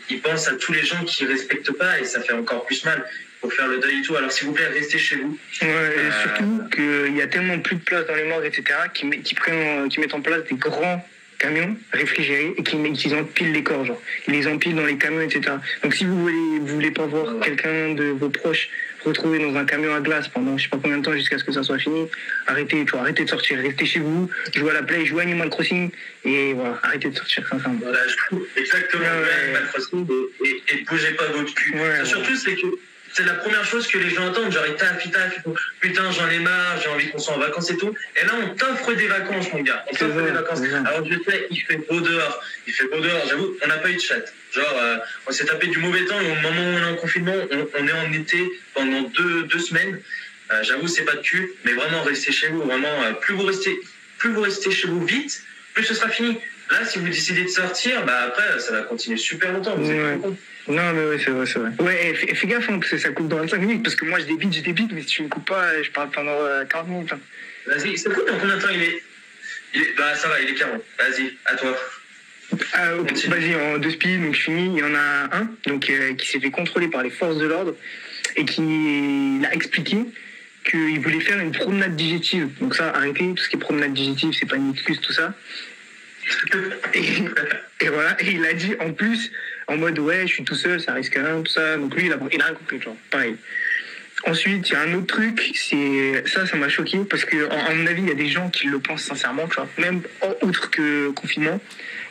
ils pensent à tous les gens qui respectent pas et ça fait encore plus mal faire le deuil et tout. Alors s'il vous plaît, restez chez vous. Ouais, et Euh, surtout qu'il y a tellement plus de place dans les morgues, etc., qui, met- qui, prennent, qui mettent en place des grands camions réfrigérés et qui, qui empilent les corps, genre. Ils les empilent dans les camions, etc. Donc si vous voulez, vous voulez pas voir quelqu'un de vos proches retrouvé dans un camion à glace pendant je sais pas combien de temps jusqu'à ce que ça soit fini, arrêtez, tu arrêtez de sortir, restez chez vous, jouez à la play, jouez à Animal Crossing, et voilà, arrêtez de sortir, sincèrement. Voilà, je- exactement, Ouais, ouais. ouais, Animal Crossing, et, et, et bougez pas votre cul. Ouais. Surtout, c'est que c'est la première chose que les gens attendent. Genre, ils taffent, ils putain, j'en ai marre, j'ai envie qu'on soit en vacances et tout. Et là, on t'offre des vacances, mon gars. On t'offre des vacances. Alors, je sais, il fait beau dehors. Il fait beau dehors. J'avoue, on n'a pas eu de chat. Genre, euh, on s'est tapé du mauvais temps et au moment où on est en confinement, on, on est en été pendant deux, deux semaines. Euh, J'avoue, c'est pas de cul, mais vraiment, restez chez vous. Vraiment, euh, plus vous restez, plus vous restez chez vous vite, plus ce sera fini. Là, si vous décidez de sortir, bah après, ça va continuer super longtemps. Vous Ouais. Non, mais ouais, c'est vrai, c'est vrai. Ouais, et fais, gaffe, hein, parce que ça coupe dans 25 minutes, parce que moi je débite, je débite, mais si tu me coupes pas, je parle pendant euh, 40 minutes. hein. Vas-y, c'est cool, dans combien de temps il est, il est- Bah, ça va, il est 40. Vas-y, à toi. Ah, vas-y, en deux speed, donc je finis. Il y en a un donc, euh, qui s'est fait contrôler par les forces de l'ordre et qui a expliqué qu'il voulait faire une promenade digestive. Donc ça, arrêtez, tout ce qui est promenade digestive, c'est pas une excuse, tout ça. Et, voilà, et il a dit en plus, en mode ouais, je suis tout seul, ça risque rien, tout ça. Donc lui, il a, il a rien compris, genre, pareil. Ensuite, il y a un autre truc, c'est ça, ça m'a choqué parce que, à mon avis, il y a des gens qui le pensent sincèrement, tu vois, même en- outre que confinement.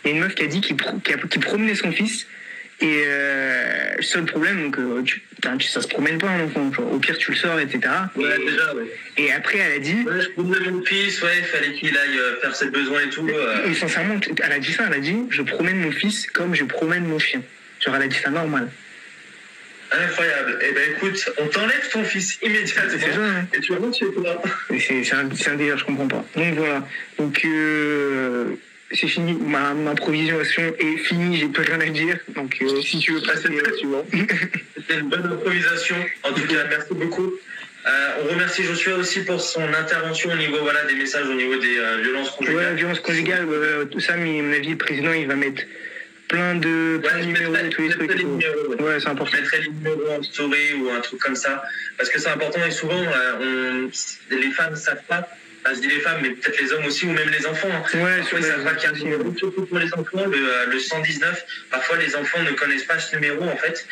Il y a une meuf qui a dit qu'il promenait son fils. Et euh, seul problème, donc euh, tu, putain, tu- ça se promène pas un enfant. tu vois. Au pire, tu le sors, etc. Ouais, et, déjà, ouais. et après, elle a dit, Ouais, je promenais mon fils, ouais, il fallait qu'il aille euh, faire ses besoins et tout. euh. et sincèrement, elle a dit ça, elle a dit, je promène mon fils comme je promène mon chien. Genre, elle a dit ça normal. Incroyable. Eh ben écoute, on t'enlève ton fils immédiatement. Ça, hein. Et tu rentres chez toi. C'est c'est un, un délire, je comprends pas. Donc voilà. Donc euh, c'est fini. Ma, ma improvisation est finie, j'ai plus rien à dire. Donc euh, si tu veux passer au suivant. C'était une bonne improvisation. En tout cas, merci beaucoup. Euh, on remercie Joshua aussi pour son intervention au niveau voilà, des messages, au niveau des euh, violences ouais, conjugales. violence conjugale, euh, tout ça, mais à mon avis, le président, il va mettre plein de, plein Ouais, de numéros mettrai, tous les trucs. les numéros, ouais. Ouais, c'est important. Je mettrai les numéros en story ou un truc comme ça. Parce que c'est important et souvent, on, les femmes ne savent pas. Enfin, je dis les femmes, mais peut-être les hommes aussi, ou même les enfants. hein. Ouais, Parfois, ils savent pas qu'il y a un numéro, surtout pour les enfants, le, euh, le 119. Parfois, les enfants ne connaissent pas ce numéro, en fait.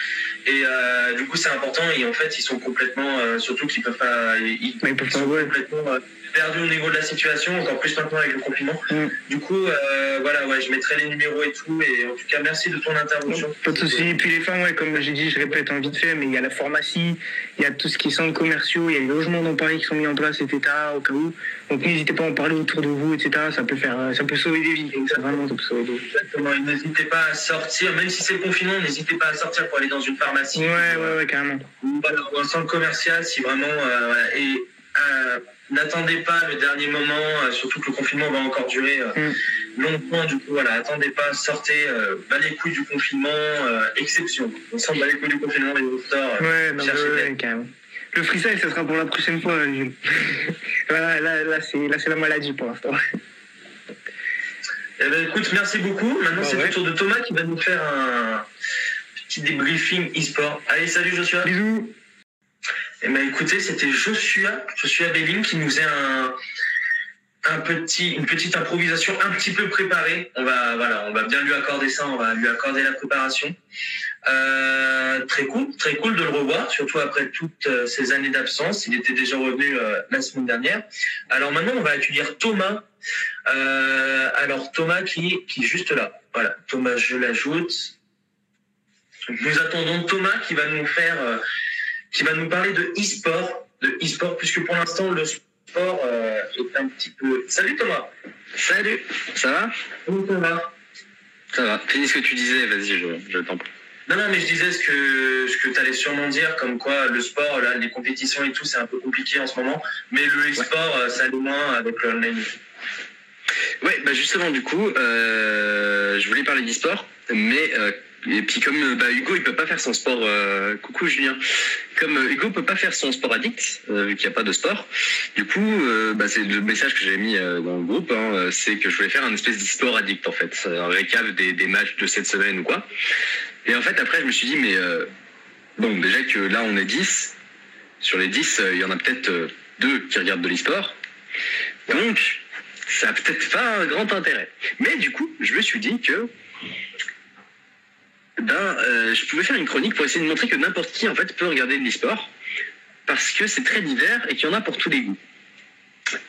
Et euh, du coup, c'est important. Et en fait, ils sont complètement, euh, surtout qu'ils peuvent pas, ils, Mais ils peuvent pas, ouais. complètement euh, perdus au niveau de la situation, encore plus maintenant avec le confinement. Mm. Du coup, euh, voilà, ouais, je mettrai les numéros et tout. Et en tout cas, merci de ton intervention. Pas de soucis. Et puis les femmes, ouais, comme j'ai dit, je répète un vite fait, mais il y a la pharmacie, il y a tout ce qui est centres commerciaux, il y a les logements dans Paris qui sont mis en place, etc. Au cas où. Donc n'hésitez pas à en parler autour de vous, etc. Ça peut faire, ça peut sauver des vies. Ça, vraiment, ça peut sauver des vies. Exactement. Et N'hésitez pas à sortir, même si c'est le confinement, n'hésitez pas à sortir pour aller dans une pharmacie. Ouais, ouais, ouais, carrément. ou alors un centre commercial si vraiment euh, voilà. et euh, n'attendez pas le dernier moment euh, surtout que le confinement va encore durer euh, longtemps du coup voilà attendez pas sortez euh, bas les couilles du confinement euh, exception on sent bas les couilles du confinement les auteurs Ouais, non, ouais, ouais, carrément. Le freestyle, ça sera pour la prochaine fois, là, là, c'est, là, c'est la maladie pour l'instant. Eh ben, écoute merci beaucoup maintenant Bah c'est ouais. le tour de Thomas qui va nous faire un petit débriefing e-sport allez salut Joshua Bisous. Eh ben, écoutez, c'était Joshua, Joshua Belling qui nous faisait un, un petit, une petite improvisation un petit peu préparée. On va, voilà, on va bien lui accorder ça, on va lui accorder la préparation. Euh, très cool, très cool de le revoir, surtout après toutes euh, ces années d'absence. Il était déjà revenu euh, la semaine dernière. Alors maintenant, on va accueillir Thomas. Euh, alors Thomas qui, qui est juste là. Voilà, Thomas, je l'ajoute. Nous attendons Thomas qui va nous faire, euh, qui va nous parler de e-sport, de e-sport, puisque pour l'instant le sport euh, est un petit peu. Salut Thomas. Salut, ça va? Ça va Ça va. Finis ce que tu disais, vas-y, je, je t'en prie. Non, non, mais je disais ce que, ce que tu allais sûrement dire, comme quoi le sport, là, les compétitions et tout, c'est un peu compliqué en ce moment. Mais le e-sport, euh, ça allait moins avec le online. Ouais, bah justement, du coup, euh, je voulais parler d'e-sport, mais euh, et puis comme euh, bah, Hugo, il peut pas faire son sport. euh, coucou Julien. Comme euh, Hugo peut pas faire son sport addict euh, vu qu'il n'y a pas de sport, du coup, bah, c'est le message que j'avais mis dans le groupe, hein, c'est que je voulais faire un espèce d'e-sport addict en fait, un récap des, matchs de cette semaine ou quoi. Et en fait, après, je me suis dit, mais bon, déjà que là, on est 10. Sur les 10, euh, il y en a peut-être deux qui regardent de l'e-sport. Donc, ça a peut-être pas un grand intérêt. Mais du coup, je me suis dit que ben, je pouvais faire une chronique pour essayer de montrer que n'importe qui en fait peut regarder de l'e-sport parce que c'est très divers et qu'il y en a pour tous les goûts.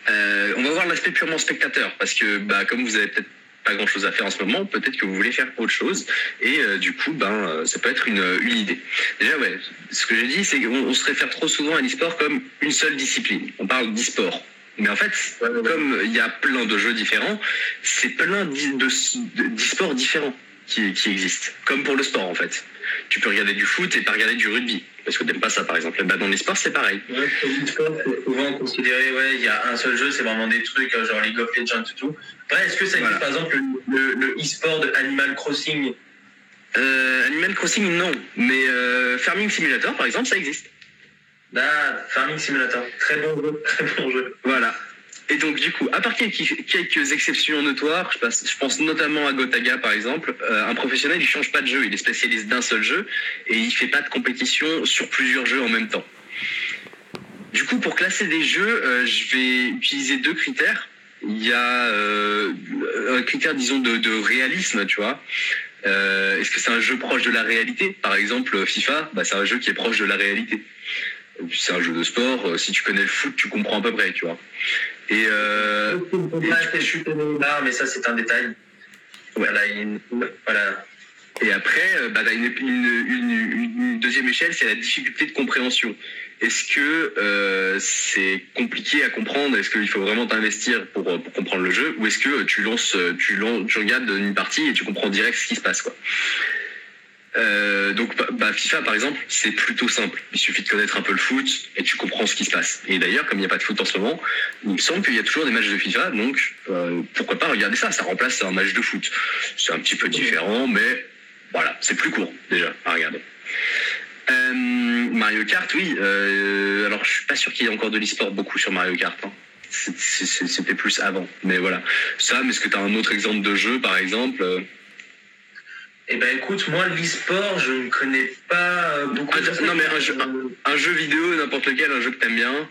Euh, on va voir l'aspect purement spectateur parce que bah, comme vous avez peut-être pas grand chose à faire en ce moment, peut-être que vous voulez faire autre chose et euh, du coup ben ça peut être une, idée. Déjà ouais, ce que j'ai dit c'est qu'on on se réfère trop souvent à l'e-sport comme une seule discipline. On parle d'e-sport. Mais en fait, comme il y a plein de jeux différents, c'est plein d'e- de- d'e-sports différents qui, qui existent. Comme pour le sport, en fait. Tu peux regarder du foot et pas regarder du rugby. Parce que t'aimes pas ça, par exemple. Bah, dans les sports, c'est pareil. Ouais, c'est souvent considéré, ouais, il y a un seul jeu, c'est vraiment des trucs euh, genre League of Legends et tout. Ouais, est-ce que ça existe Voilà. par exemple le, le, le e-sport de Animal Crossing? Euh, Animal Crossing, non. Mais euh, Farming Simulator, par exemple, ça existe. Ah, Farming Simulator. Très bon jeu, très bon jeu. Voilà. Et donc, du coup, à part quelques, exceptions notoires, je, pense notamment à Gotaga, par exemple, euh, un professionnel, il change pas de jeu, il est spécialiste d'un seul jeu, et il fait pas de compétition sur plusieurs jeux en même temps. Du coup, pour classer des jeux, euh, je vais utiliser deux critères. Il y a euh, un critère, disons, de, réalisme, tu vois. Est-ce que c'est un jeu proche de la réalité? Par exemple, FIFA, bah, c'est un jeu qui est proche de la réalité. C'est un jeu de sport. Si tu connais le foot, tu comprends à peu près, tu vois. Et euh, Ouais, je suis là, mais ça c'est un détail. Voilà, il- voilà. Et après, euh, bah, une, une, deuxième échelle, c'est la difficulté de compréhension. Est-ce que euh, c'est compliqué à comprendre? Est-ce qu'il faut vraiment t'investir pour, pour comprendre le jeu? Ou est-ce que tu lances, tu, lances, tu regardes une partie et tu comprends direct ce qui se passe quoi? Euh, donc bah, FIFA par exemple c'est plutôt simple il suffit de connaître un peu le foot et tu comprends ce qui se passe et d'ailleurs comme il n'y a pas de foot en ce moment il me semble qu'il y a toujours des matchs de FIFA donc euh, pourquoi pas regarder ça ça remplace un match de foot c'est un petit peu différent mais voilà, c'est plus court déjà à regarder. Euh, Mario Kart, oui. alors, je suis pas sûr qu'il y ait encore de l'e-sport beaucoup sur Mario Kart. hein. C'était plus avant. Mais voilà. Ça, mais est-ce que tu as un autre exemple de jeu, par exemple Eh ben écoute, moi l'e-sport, je ne connais pas euh, beaucoup. De non, mais un jeu- Un jeu vidéo, n'importe lequel, un jeu que t'aimes bien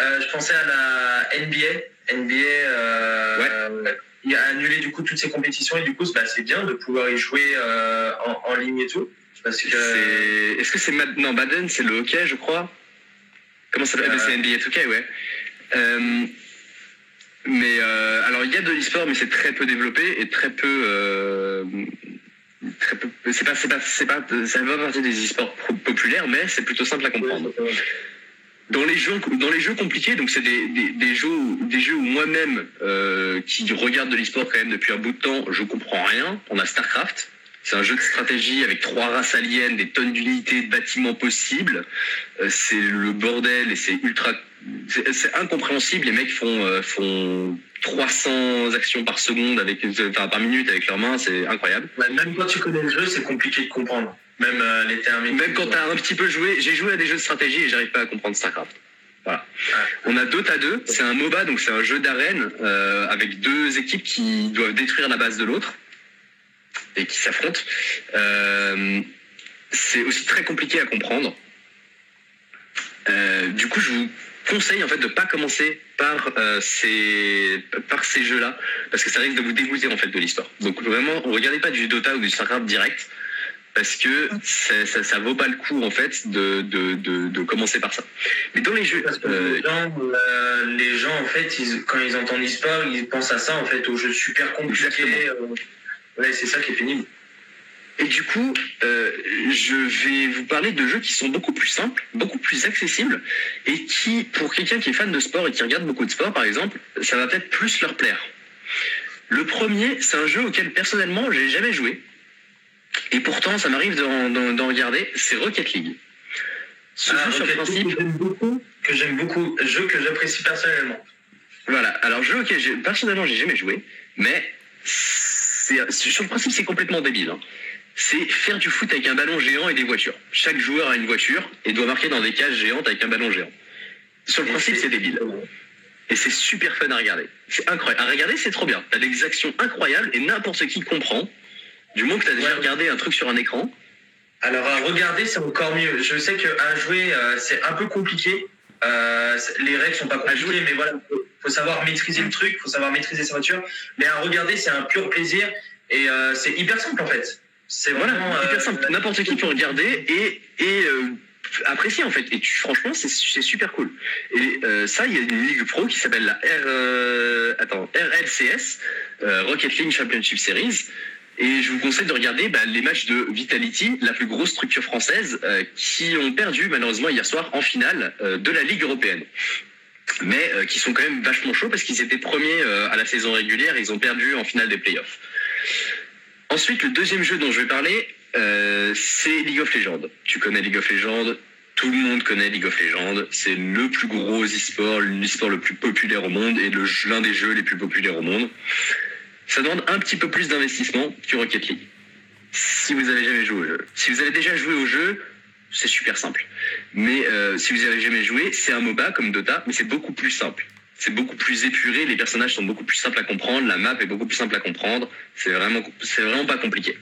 Euh, je pensais à la NBA. NBA, euh, il a annulé du coup toutes ses compétitions et du coup bah, c'est bien de pouvoir y jouer euh, en, en ligne et tout. Parce que C'est- Est-ce que c'est Mad... Non, Madden, c'est le hockey, je crois. Comment ça s'appelle? Euh. C'est NBA 2K, ouais. Mais euh, alors, il y a de l'e-sport, mais c'est très peu développé et très peu. Très peu c'est pas, c'est pas, c'est pas, ça fait pas partie des e-sports populaires, mais c'est plutôt simple à comprendre. Dans les jeux, dans les jeux compliqués, donc c'est des, des, des jeux, où- des jeux où moi-même, euh, qui regarde de l'e-sport quand même depuis un bout de temps, je comprends rien. On a Starcraft. C'est un jeu de stratégie avec trois races aliens, des tonnes d'unités, de bâtiments possibles. Euh, c'est le bordel et c'est ultra, c'est incompréhensible. Les mecs font euh, font 300 actions par seconde avec, enfin par minute avec leurs mains. C'est incroyable. Ouais, même quand tu connais le jeu, c'est compliqué de comprendre. Même euh, les termes. Même quand t'as un petit peu joué, j'ai joué à des jeux de stratégie et j'arrive pas à comprendre Starcraft. Voilà. On a Dota 2, c'est un MOBA, donc c'est un jeu d'arène euh, avec deux équipes qui doivent détruire la base de l'autre et qui s'affrontent. Euh, c'est aussi très compliqué à comprendre. Euh, du coup, je vous conseille en fait de pas commencer par euh, ces par ces jeux-là parce que ça risque de vous dégoûter en fait de l'histoire. Donc vraiment, regardez pas du Dota ou du Starcraft direct parce que ça, ça, ça vaut pas le coup en fait de, de, de, de commencer par ça. Mais dans les jeux, Parce que euh, les, gens, euh, les gens, en fait, ils- quand ils entendent e-sport, ils pensent à ça, en fait, aux jeux super compliqués. Ouais, c'est ça qui est pénible. Et du coup, euh, je vais vous parler de jeux qui sont beaucoup plus simples, beaucoup plus accessibles, et qui, pour quelqu'un qui est fan de sport et qui regarde beaucoup de sport, par exemple, ça va peut-être plus leur plaire. Le premier, c'est un jeu auquel personnellement, j'ai jamais joué, et pourtant, ça m'arrive d'en, regarder, c'est Rocket League. Ce Ah, jeu, sur le principe, que j'aime beaucoup, que j'aime beaucoup, jeu que j'apprécie personnellement. Voilà, alors jeu auquel personnellement j'ai jamais joué, mais sur le principe c'est complètement débile. hein. C'est faire du foot avec un ballon géant et des voitures. Chaque joueur a une voiture et doit marquer dans des cages géantes avec un ballon géant. Sur le principe c'est débile. Et c'est super fun à regarder. C'est incroyable. À regarder c'est trop bien. T'as des actions incroyables et n'importe qui comprend. Du moment que t'as déjà Ouais. regardé un truc sur un écran. Alors à regarder, c'est encore mieux. Je sais qu'à jouer, euh, c'est un peu compliqué. Euh, les règles sont pas compliquées, mais voilà, faut, faut savoir maîtriser le truc, faut savoir maîtriser sa voiture. Mais à regarder, c'est un pur plaisir et euh, c'est hyper simple en fait. C'est Voilà, vraiment hyper euh, simple. N'importe qui peut regarder et, et euh, apprécier en fait. Et tu- franchement, c'est super cool. Et euh, ça, il y a une ligue pro qui s'appelle la R, euh, attends, RLCS, euh, Rocket League Championship Series. Et je vous conseille de regarder bah, les matchs de Vitality, la plus grosse structure française, qui ont perdu malheureusement hier soir en finale de la Ligue européenne. Mais qui sont quand même vachement chauds parce qu'ils étaient premiers à la saison régulière et ils ont perdu en finale des playoffs. Ensuite, le deuxième jeu dont je vais parler, euh, c'est League of Legends. Tu connais League of Legends, tout le monde connaît League of Legends. C'est le plus gros e-sport, l'e-sport le plus populaire au monde et l'un des jeux les plus populaires au monde. Ça demande un petit peu plus d'investissement que Rocket League. Si vous avez jamais joué au jeu. Si vous avez déjà joué au jeu, c'est super simple. Mais euh, si vous avez jamais joué, c'est un MOBA comme Dota, mais c'est beaucoup plus simple. C'est beaucoup plus épuré, les personnages sont beaucoup plus simples à comprendre, la map est beaucoup plus simple à comprendre. C'est vraiment, c'est vraiment pas compliqué.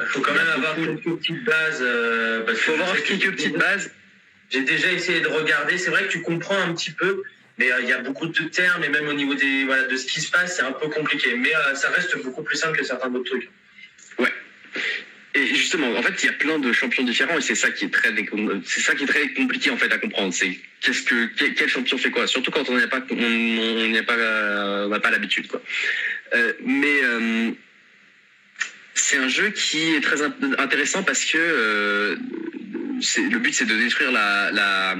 Il faut quand même avoir quelques petites bases. euh, parce faut que avoir que quelques j'ai petites déjà- bases. J'ai déjà essayé de regarder. C'est vrai que tu comprends un petit peu, mais euh, il y a beaucoup de termes et même au niveau des voilà de ce qui se passe, c'est un peu compliqué. Mais euh, ça reste beaucoup plus simple que certains autres trucs. Et justement, en fait, il y a plein de champions différents et c'est ça qui est très, c'est ça qui est très compliqué en fait à comprendre. C'est qu'est-ce que quel, champion fait quoi? Surtout quand on n'y a pas, on n'y a pas, on n'a pas l'habitude. Euh, mais euh, c'est un jeu qui est très int- intéressant parce que euh, le but c'est de détruire la la,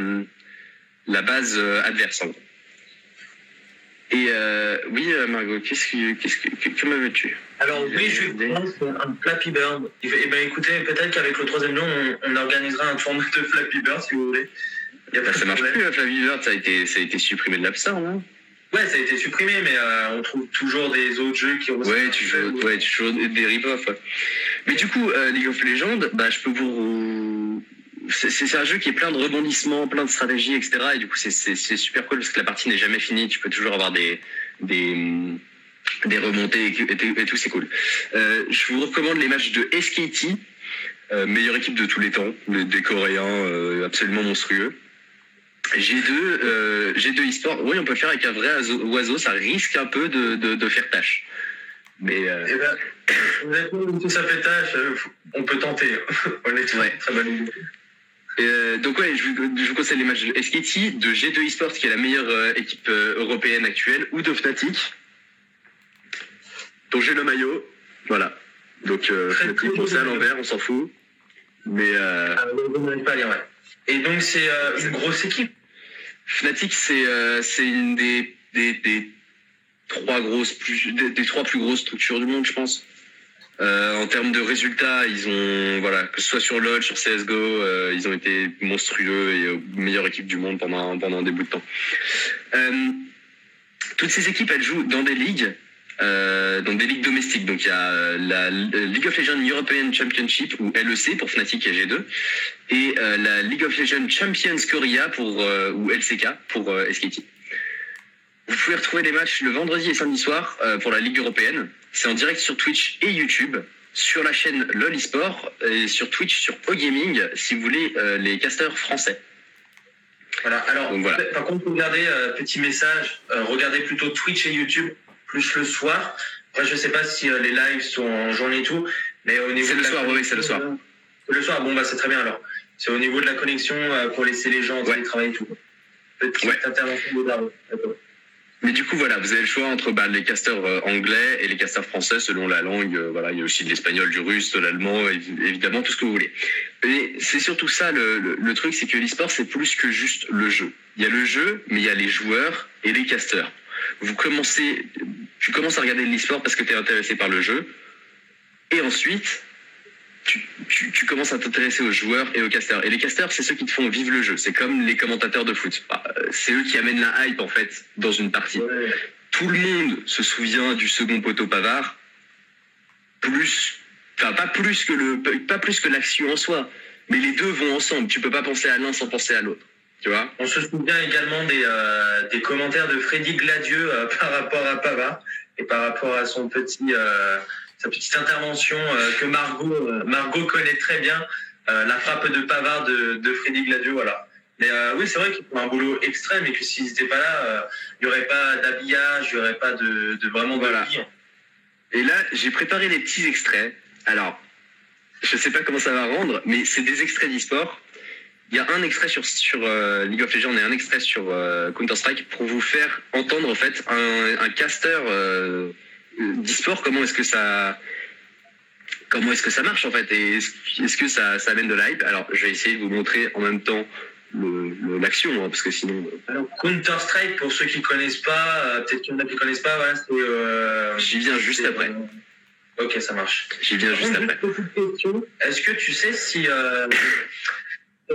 la base adverse. en gros. Et euh, oui, euh, Margot, qu'est-ce que qu'est-ce que que, que m'avais-tu Alors oui, je prendre un Flappy Bird. Et ben écoutez, peut-être qu'avec le troisième lion, on, on organisera un tournoi de Flappy Bird si vous voulez. Y a pas ça marche plus, hein, Flavie Bird, ça a été, ça a été supprimé de l'App Store, non Ouais, ça a été supprimé, mais euh, on trouve toujours des autres jeux qui ont. Ouais, tu joues, ouais, tu joues des rip-off. ouais. Mais du coup, euh, League of Legends, bah, je peux vous. C'est un jeu qui est plein de rebondissements, plein de stratégies, etc. Et du coup, c'est- super cool parce que la partie n'est jamais finie. Tu peux toujours avoir des, des, des remontées et, tout, c'est cool. Euh, je vous recommande les matchs de SKT, euh, meilleure équipe de tous les temps, des, Coréens euh, absolument monstrueux. G2, euh, G2 eSport, oui, on peut faire avec un vrai oiseau, ça risque un peu de, de, de faire tâche. Mais euh, Eh ben, honnêtement, si ça fait tâche, on peut tenter. honnêtement, Ouais. très bonne idée. Euh, donc ouais, je vous, je vous conseille les matchs de SKT, de G2 Esports qui est la meilleure euh, équipe euh, européenne actuelle, ou de Fnatic, dont j'ai le maillot. Voilà. Donc Fnatic, bon, c'est à l'envers, on s'en fout. Mais euh, Ah, pas ouais. Et donc c'est une grosse équipe. Fnatic, c'est c'est une des, des, des trois grosses plus des, des trois plus grosses structures du monde, je pense. Euh, en termes de résultats, ils ont voilà que ce soit sur LoL, sur CS:GO, euh, ils ont été monstrueux et euh, meilleure équipe du monde pendant pendant un bout de temps. Toutes ces équipes, elles jouent dans des ligues. Dans des ligues domestiques, donc il y a la League of Legends European Championship ou LEC pour Fnatic et G2, et la League of Legends Champions Korea pour ou LCK pour SKT. Vous pouvez retrouver les matchs le vendredi et samedi soir euh, pour la Ligue européenne. C'est en direct sur Twitch et YouTube, sur la chaîne LoL eSport et sur Twitch sur OGaming si vous voulez euh, les casteurs français. Voilà. Alors, Donc, voilà. par contre, regardez, euh, petit message, regardez plutôt Twitch et YouTube, plus le soir. Après, je sais pas si les lives sont en journée et tout, mais au niveau C'est le soir, oui, c'est le soir. Le soir, bon, bah, c'est très bien alors. C'est au niveau de la connexion pour laisser les gens en Ouais. télétravail et tout. Petite Ouais. intervention de. Mais du coup, voilà, vous avez le choix entre bah, les casteurs euh, anglais et les casteurs français selon la langue. euh, voilà, il y a aussi de l'espagnol, du russe, de l'allemand, évi- évidemment, tout ce que vous voulez. Et c'est surtout ça le truc, c'est que l'e-sport, c'est plus que juste le jeu. Il y a le jeu, mais il y a les joueurs et les casteurs. Vous commencez, tu commences à regarder l'e-sport parce que tu es intéressé par le jeu. Et ensuite, tu, tu- tu commences à t'intéresser aux joueurs et aux casteurs. Et les casteurs, c'est ceux qui te font vivre le jeu. C'est comme les commentateurs de foot. Ah, euh, C'est eux qui amènent la hype, en fait, dans une partie Ouais. tout le monde se souvient du second poteau Pavard, plus, enfin pas plus que le, pas plus que l'action en soi, mais les deux vont ensemble. Tu peux pas penser à l'un sans penser à l'autre, tu vois? On se souvient également des, euh, des commentaires de Freddy Gladieux euh, par rapport à Pavard et par rapport à son petit, euh, sa petite intervention euh, que Margot, euh, Margot connaît très bien, euh, la frappe de Pavard de, de Freddy Gladieux, voilà. Mais euh, oui, c'est vrai qu'ils font un boulot extrême et que s'ils n'étaient pas là, euh, il n'y aurait pas d'habillage, il n'y aurait pas de, de vraiment de Voilà. vie. Et là, j'ai préparé des petits extraits. Alors, je sais pas comment ça va rendre, mais c'est des extraits d'e-sport. Il y a un extrait sur, sur euh, League of Legends et un extrait sur euh, Counter-Strike pour vous faire entendre en fait un, un caster euh, d'e-sport. Comment est-ce que ça comment est-ce que ça marche en fait? Et est-ce que ça, ça amène de la hype Alors, je vais essayer de vous montrer en même temps l'action hein, parce que sinon. euh, Alors, Counter-Strike, pour ceux qui ne connaissent pas, euh, peut-être qu'il y en a qui ne connaissent pas, voilà, c'est. euh, J'y viens juste après. euh, Ok, ça marche. J'y viens juste après. Est-ce que tu sais si.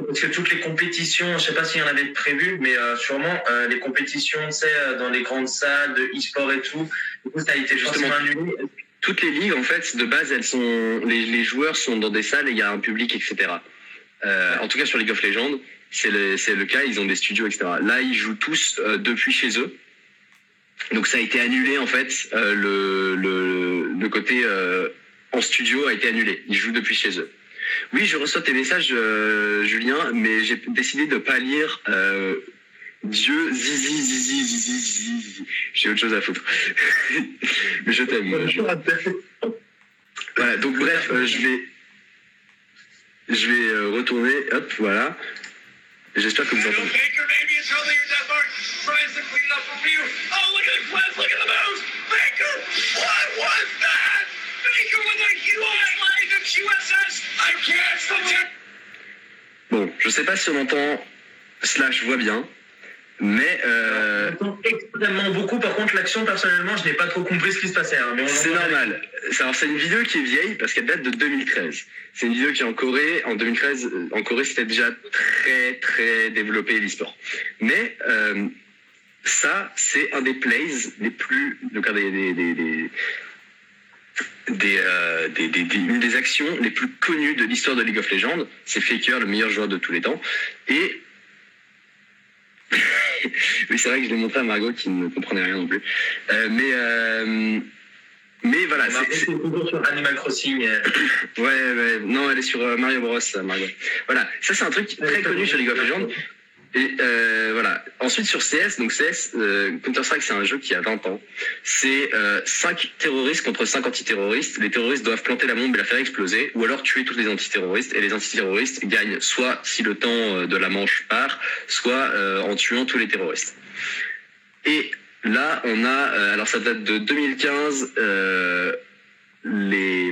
Parce que toutes les compétitions, je ne sais pas s'il y en avait prévu, mais euh, sûrement euh, les compétitions, tu sais, euh, dans les grandes salles de e-sport et tout, du coup, ça a été Justement. annulé. toutes les ligues, en fait, de base, elles sont, les, les joueurs sont dans des salles et il y a un public, etc. Euh, en tout cas, sur League of Legends, c'est le, cas, ils ont des studios, etc. Là, ils jouent tous depuis chez eux. Donc, ça a été annulé, en fait. le, le, le côté en studio a été annulé. Ils jouent depuis chez eux. Oui, je reçois tes messages, euh, Julien, mais j'ai décidé de pas lire euh, Dieu, zizi, zizi, zizi, zizi. J'ai autre chose à foutre. mais je t'aime. je- voilà, donc bref, euh, je vais, je vais euh, retourner, hop, voilà. J'espère que vous entendez. Baker. Oh, look at the look at the what? Bon, je sais pas si on entend slash voit bien, mais euh, On entend extrêmement beaucoup. Par contre, l'action, personnellement, je n'ai pas trop compris ce qui se passait. hein, c'est normal. C'est- Alors c'est une vidéo qui est vieille parce qu'elle date de 2013. C'est une vidéo qui est en Corée. En 2013, euh, en Corée, c'était déjà très très développé l'e-sport. Mais euh, ça, c'est un des plays les plus, donc un des des des, des, euh, des- des- des- une des actions les plus connues de l'histoire de League of Legends. C'est Faker, le meilleur joueur de tous les temps. Et oui, c'est vrai que je l'ai montré à Margot qui ne comprenait rien non plus. Euh, mais euh, mais voilà, c'est- sur Animal Crossing. euh, Ouais, ouais, non, elle est sur Mario Bros, Margot. Voilà, ça c'est un truc très connu sur League of Legends. Et euh, voilà. Ensuite sur CS, donc CS, euh, Counter-Strike, c'est un jeu qui a 20 ans. C'est 5 terroristes contre 5 antiterroristes. Les terroristes doivent planter la bombe et la faire exploser, ou alors tuer tous les antiterroristes. Et les antiterroristes gagnent soit si le temps euh, de la manche part, soit euh, en tuant tous les terroristes. Et là, on a, euh, alors ça date de 2015, euh, les,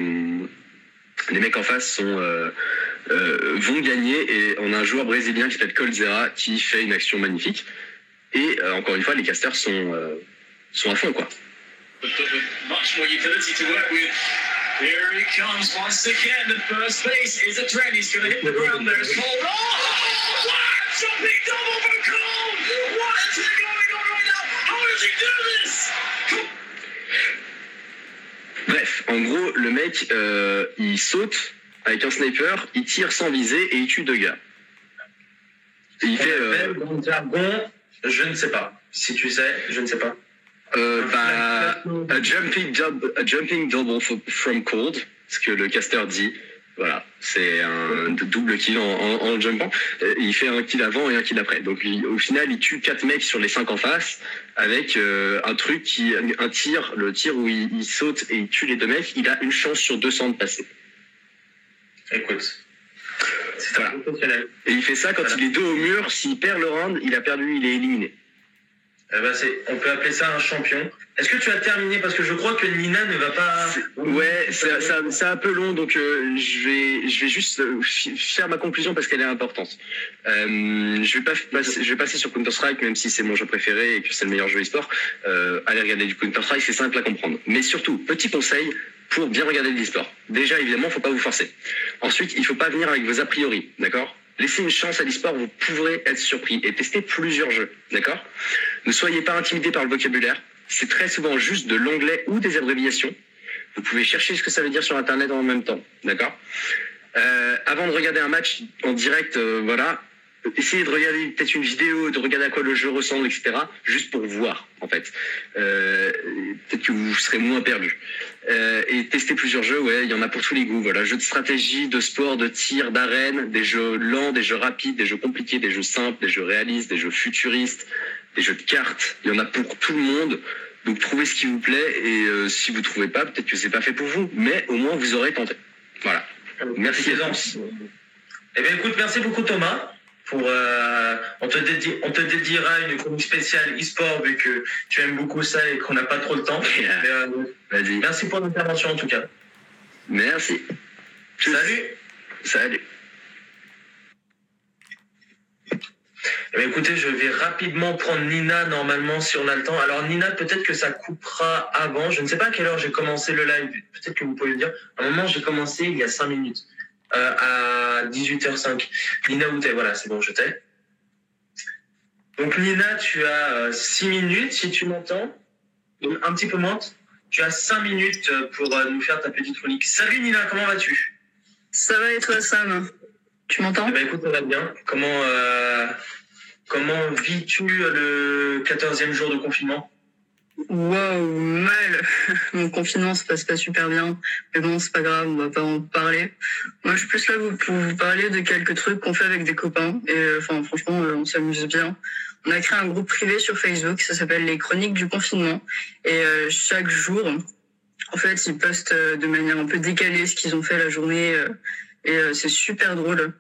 les mecs en face euh, euh, vont gagner et on a un joueur brésilien qui s'appelle Colzera qui fait une action magnifique. Et euh, encore une fois, les casters sont, sont à fond, quoi. En gros, le mec, euh, il saute avec un sniper, il tire sans viser et il tue deux gars. Et il fait... euh, appelle dans le jargon, je ne sais pas. Si tu sais, je ne sais pas. Euh, bah, a jumping, dub- a jumping double from cold, ce que le caster dit. Voilà, c'est un double kill en, en, en jumpant. Euh, Il fait un kill avant et un kill après. Donc il- au final, il tue quatre mecs sur les cinq en face avec euh, un truc qui, un tir, le tir où il, il saute et il tue les deux mecs. Il a une chance sur 200 de passer. Écoute. C'est Voilà. Et il fait ça quand Voilà. il est dos au mur. S'il perd le round, il a perdu, il est éliminé. Eh ben, on peut appeler ça un champion. Est-ce que tu as terminé? Parce que je crois que Nina ne va pas. Ouais, c'est un peu long, donc euh, je vais je vais juste euh, faire ma conclusion parce qu'elle est importante. Euh, je vais pas passer, je vais passer sur Counter Strike, même si c'est mon jeu préféré et que c'est le meilleur jeu e-sport. Euh, allez regarder du Counter Strike, c'est simple à comprendre. Mais surtout, petit conseil pour bien regarder de l'e-sport. Déjà, évidemment, faut pas vous forcer. Ensuite, il faut pas venir avec vos a priori, d'accord? Laissez une chance à l'e-sport, vous pourrez être surpris et tester plusieurs jeux, d'accord? Ne soyez pas intimidé par le vocabulaire. C'est très souvent juste de l'anglais ou des abréviations. Vous pouvez chercher ce que ça veut dire sur Internet en même temps, d'accord? Euh, Avant de regarder un match en direct, euh, voilà, essayez de regarder peut-être une vidéo, de regarder à quoi le jeu ressemble, etc. Juste pour voir, en fait. Euh, peut-être que vous serez moins perdu. Euh, et tester plusieurs jeux, ouais, il y en a pour tous les goûts. Voilà, jeux de stratégie, de sport, de tir, d'arène, des jeux lents, des jeux rapides, des jeux compliqués, des jeux simples, des jeux réalistes, des jeux futuristes, des jeux de cartes. Il y en a pour tout le monde. Donc trouvez ce qui vous plaît et euh, si vous trouvez pas, peut-être que c'est pas fait pour vous, mais au moins vous aurez tenté. Voilà. Merci. tous. Eh bien, écoute, merci beaucoup Thomas. Pour, euh, on, te dédie- on te dédiera une chronique spéciale e-sport vu que tu aimes beaucoup ça et qu'on n'a pas trop le temps. Yeah. Mais, euh, merci pour l'intervention en tout cas. Merci. Salut. Salut. Eh bien, écoutez, je vais rapidement prendre Nina normalement si on a le temps. Alors Nina, peut-être que ça coupera avant. Je ne sais pas à quelle heure j'ai commencé le live. Peut-être que vous pouvez le dire. À un moment, j'ai commencé il y a 5 minutes. Euh, à 18h05. Nina, où t'es Voilà, c'est bon, je t'ai. Donc Nina, tu as 6 minutes si tu m'entends. Donc, Un petit peu moins. Tu as 5 minutes euh, pour euh, nous faire ta petite chronique. Salut Nina, comment vas-tu? Ça va et toi, Sam? Tu m'entends? Eh ben, écoute, ça va bien. Comment, euh, comment vis-tu le 14e jour de confinement? Waouh, mal. Mon confinement se passe pas super bien. Mais bon, c'est pas grave, on va pas en parler. Moi, je suis plus là pour vous parler de quelques trucs qu'on fait avec des copains. Et euh, enfin, franchement, euh, on s'amuse bien. On a créé un groupe privé sur Facebook, ça s'appelle les Chroniques du confinement. Et euh, chaque jour, en fait, ils postent euh, de manière un peu décalée ce qu'ils ont fait la journée. et euh, c'est super drôle.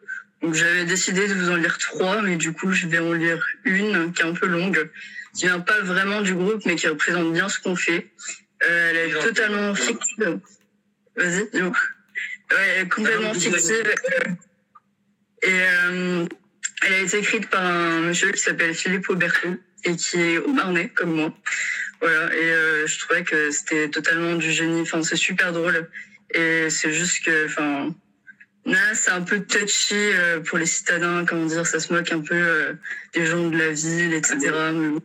J'avais décidé de vous en lire trois, mais du coup, je vais en lire une qui est un peu longue qui vient pas vraiment du groupe, mais qui représente bien ce qu'on fait. Euh, elle est Genre- totalement fictive. Vas-y, dis-moi. Ouais, elle est complètement Ah, fictive. Et euh, elle a été écrite par un monsieur qui s'appelle Philippe Auberton et qui est au Marnais, comme moi. Voilà, et euh, je trouvais que c'était totalement du génie. Enfin, c'est super drôle. Et c'est juste que, enfin, là, c'est un peu touchy euh, pour les citadins, comment dire, ça se moque un peu euh, des gens de la ville, etc. Mais.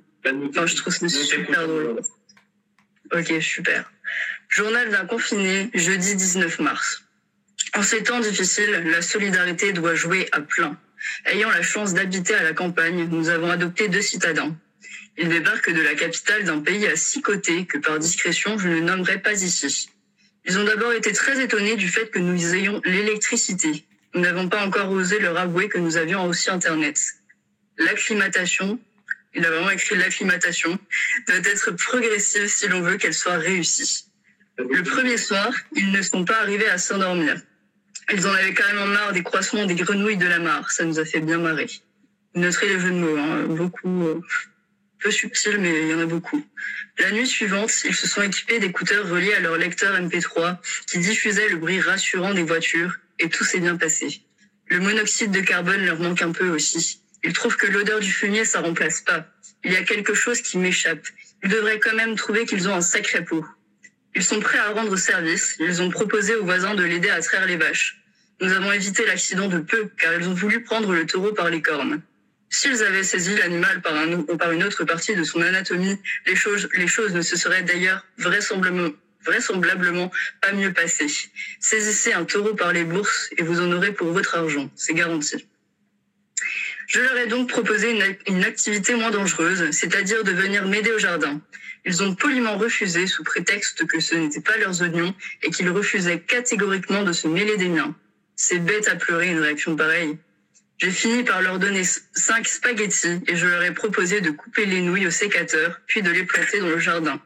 Enfin, je trouve ça super drôle. Ok, super. Journal d'un confiné, jeudi 19 mars. En ces temps difficiles, la solidarité doit jouer à plein. Ayant la chance d'habiter à la campagne, nous avons adopté deux citadins. Ils débarquent de la capitale d'un pays à six côtés que par discrétion je ne nommerai pas ici. Ils ont d'abord été très étonnés du fait que nous ayons l'électricité. Nous n'avons pas encore osé leur avouer que nous avions aussi Internet. L'acclimatation, il a vraiment écrit l'acclimatation, doit être progressive si l'on veut qu'elle soit réussie. Le premier soir, ils ne sont pas arrivés à s'endormir. Ils en avaient carrément marre des croissements des grenouilles de la mare. Ça nous a fait bien marrer. Noterez les jeux de mots, hein, beaucoup, euh, peu subtils, mais il y en a beaucoup. La nuit suivante, ils se sont équipés d'écouteurs reliés à leur lecteur MP3 qui diffusait le bruit rassurant des voitures et tout s'est bien passé. Le monoxyde de carbone leur manque un peu aussi. Ils trouvent que l'odeur du fumier, ça remplace pas. Il y a quelque chose qui m'échappe. Ils devraient quand même trouver qu'ils ont un sacré pot. Ils sont prêts à rendre service. Ils ont proposé aux voisins de l'aider à traire les vaches. Nous avons évité l'accident de peu, car ils ont voulu prendre le taureau par les cornes. S'ils avaient saisi l'animal par, un, par une autre partie de son anatomie, les choses, les choses ne se seraient d'ailleurs vraisemblablement, vraisemblablement pas mieux passées. Saisissez un taureau par les bourses et vous en aurez pour votre argent, c'est garanti. Je leur ai donc proposé une, activité moins dangereuse, c'est-à-dire de venir m'aider au jardin. Ils ont poliment refusé sous prétexte que ce n'étaient pas leurs oignons et qu'ils refusaient catégoriquement de se mêler des miens. C'est bête à pleurer une réaction pareille. J'ai fini par leur donner 5 spaghettis et je leur ai proposé de couper les nouilles au sécateur, puis de les planter dans le jardin.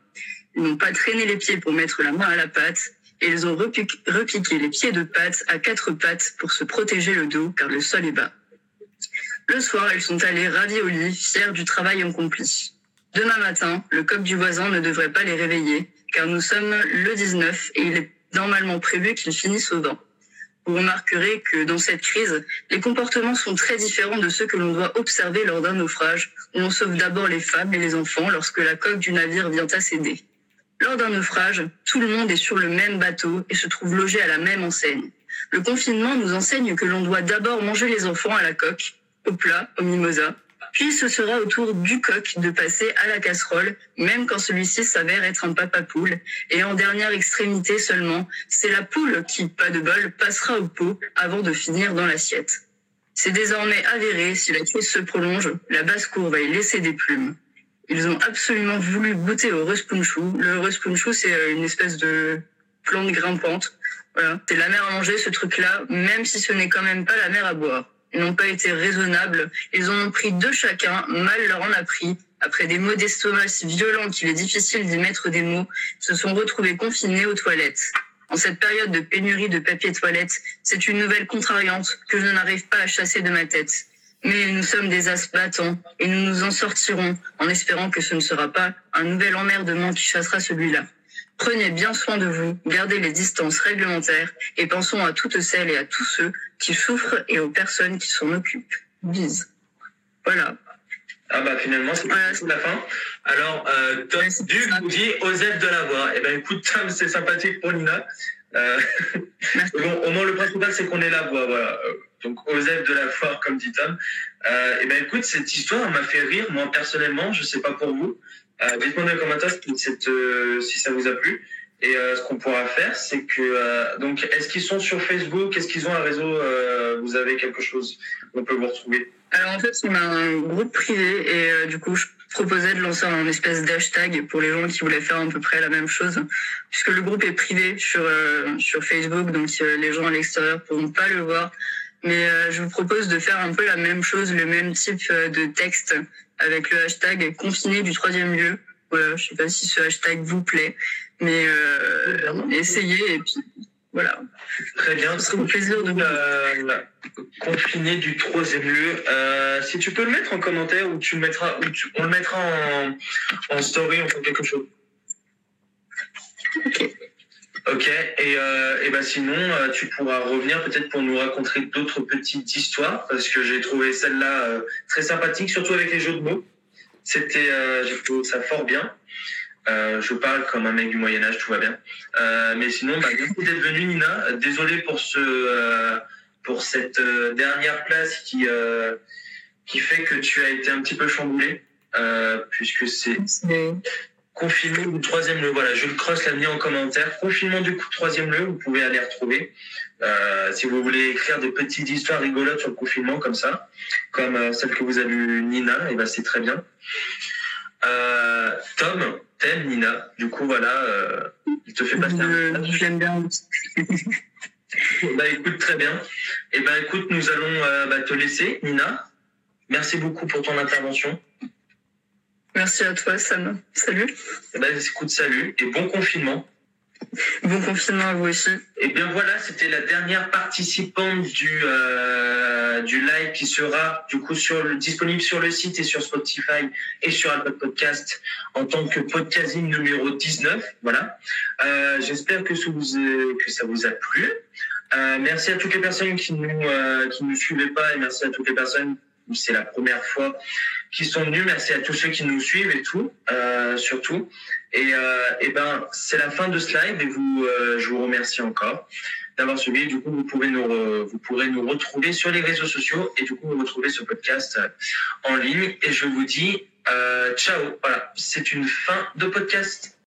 Ils n'ont pas traîné les pieds pour mettre la main à la pâte, et ils ont repiqué, repiqué les pieds de pâte à quatre pattes pour se protéger le dos car le sol est bas. Le soir, ils sont allés ravis au lit, fiers du travail accompli. Demain matin, le coq du voisin ne devrait pas les réveiller, car nous sommes le 19 et il est normalement prévu qu'ils finissent au vent. Vous remarquerez que dans cette crise, les comportements sont très différents de ceux que l'on doit observer lors d'un naufrage, où on sauve d'abord les femmes et les enfants lorsque la coque du navire vient à céder. Lors d'un naufrage, tout le monde est sur le même bateau et se trouve logé à la même enseigne. Le confinement nous enseigne que l'on doit d'abord manger les enfants à la coque, au plat, au mimosa, puis ce sera au tour du coq de passer à la casserole, même quand celui-ci s'avère être un papa poule. Et en dernière extrémité seulement, c'est la poule qui, pas de bol, passera au pot avant de finir dans l'assiette. C'est désormais avéré, si la crise se prolonge, la basse-cour va y laisser des plumes. Ils ont absolument voulu goûter au ruspunchou. Le ruspunchou, c'est euh, une espèce de plante grimpante. Voilà. C'est la mer à manger, ce truc-là, même si ce n'est quand même pas la mer à boire. N'ont pas été raisonnables. Ils en ont pris deux chacun. Mal leur en a pris. Après des maux d'estomac si violents qu'il est difficile d'y mettre des mots, se sont retrouvés confinés aux toilettes. En cette période de pénurie de papier toilette, c'est une nouvelle contrariante que je n'arrive pas à chasser de ma tête. Mais nous sommes des as battants et nous nous en sortirons en espérant que ce ne sera pas un nouvel emmerdement qui chassera celui-là. Prenez bien soin de vous, gardez les distances réglementaires et pensons à toutes celles et à tous ceux qui souffrent et aux personnes qui s'en occupent. Bise. Voilà. Ah bah finalement c'est Voilà. la fin. Alors euh, Tom Ouais, Duc nous dit Osef de la voix. Eh ben écoute Tom c'est sympathique pour Nina. Euh, bon, au moins le principal c'est qu'on est la voix voilà. Euh, Donc Osef de la foire comme dit Tom. Euh, eh ben écoute cette histoire m'a fait rire moi personnellement je sais pas pour vous. Euh, Dites-moi dans les commentaires euh, si ça vous a plu. Et euh, ce qu'on pourra faire, c'est que donc est-ce qu'ils sont sur Facebook? Est-ce qu'ils ont un réseau Vous avez quelque chose on peut vous retrouver? Alors en fait, on a un groupe privé et du coup, je proposais de lancer un espèce d'hashtag pour les gens qui voulaient faire à peu près la même chose, puisque le groupe est privé sur sur Facebook, donc les gens à l'extérieur pourront pas le voir. Mais je vous propose de faire un peu la même chose, le même type de texte avec le hashtag confiné du troisième lieu. Voilà, je sais pas si ce hashtag vous plaît, mais euh, essayez et puis voilà. Très bien. Ce sera un plaisir de. Euh, confiné du troisième lieu. Euh, si tu peux le mettre en commentaire ou tu le mettras, ou tu- on le mettra en, en story, on fait quelque chose. Ok. Ok. Et, euh, et ben sinon, euh, tu pourras revenir peut-être pour nous raconter d'autres petites histoires parce que j'ai trouvé celle-là euh, très sympathique, surtout avec les jeux de mots. C'était, euh, j'ai ça fort bien. Euh, je parle comme un mec du Moyen Âge, tout va bien. Mais sinon, bah, merci d'être venu, Nina. Désolé pour ce, pour cette dernière place qui, qui fait que tu as été un petit peu chamboulé, euh, puisque C'est- confinement du troisième lieu. Voilà, je le cross l'a mis en commentaire. Confinement du coup, troisième lieu, vous pouvez aller retrouver. Euh, si vous voulez écrire des petites histoires rigolotes sur le confinement comme ça, comme euh, celle que vous avez eue Nina, et ben c'est très bien. Euh, Tom, t'aimes Nina. Du coup, voilà, il te fait passer un l'aime bien. Bah écoute, très bien. Et ben écoute, nous allons bah, te laisser, Nina. Merci beaucoup pour ton intervention. Merci à toi, Sam. Salut. Et ben écoute, salut et bon confinement. Bon confinement à vous aussi. Et bien voilà, c'était la dernière participante du euh, du live qui sera du coup sur le, disponible sur le site et sur Spotify et sur Apple Podcast en tant que podcasting numéro 19. Voilà. Euh, J'espère que, ça vous a- que ça vous a plu. Euh, merci à toutes les personnes qui nous qui nous suivaient pas et merci à toutes les personnes où c'est la première fois qui sont venues. Merci à tous ceux qui nous suivent et tout, euh, surtout. Et, euh, et ben, c'est la fin de ce live et vous, euh, je vous remercie encore d'avoir suivi. Du coup, vous pouvez nous, re- vous pourrez nous retrouver sur les réseaux sociaux et du coup, vous retrouver ce podcast euh, en ligne. Et je vous dis euh, ciao. Voilà, c'est une fin de podcast.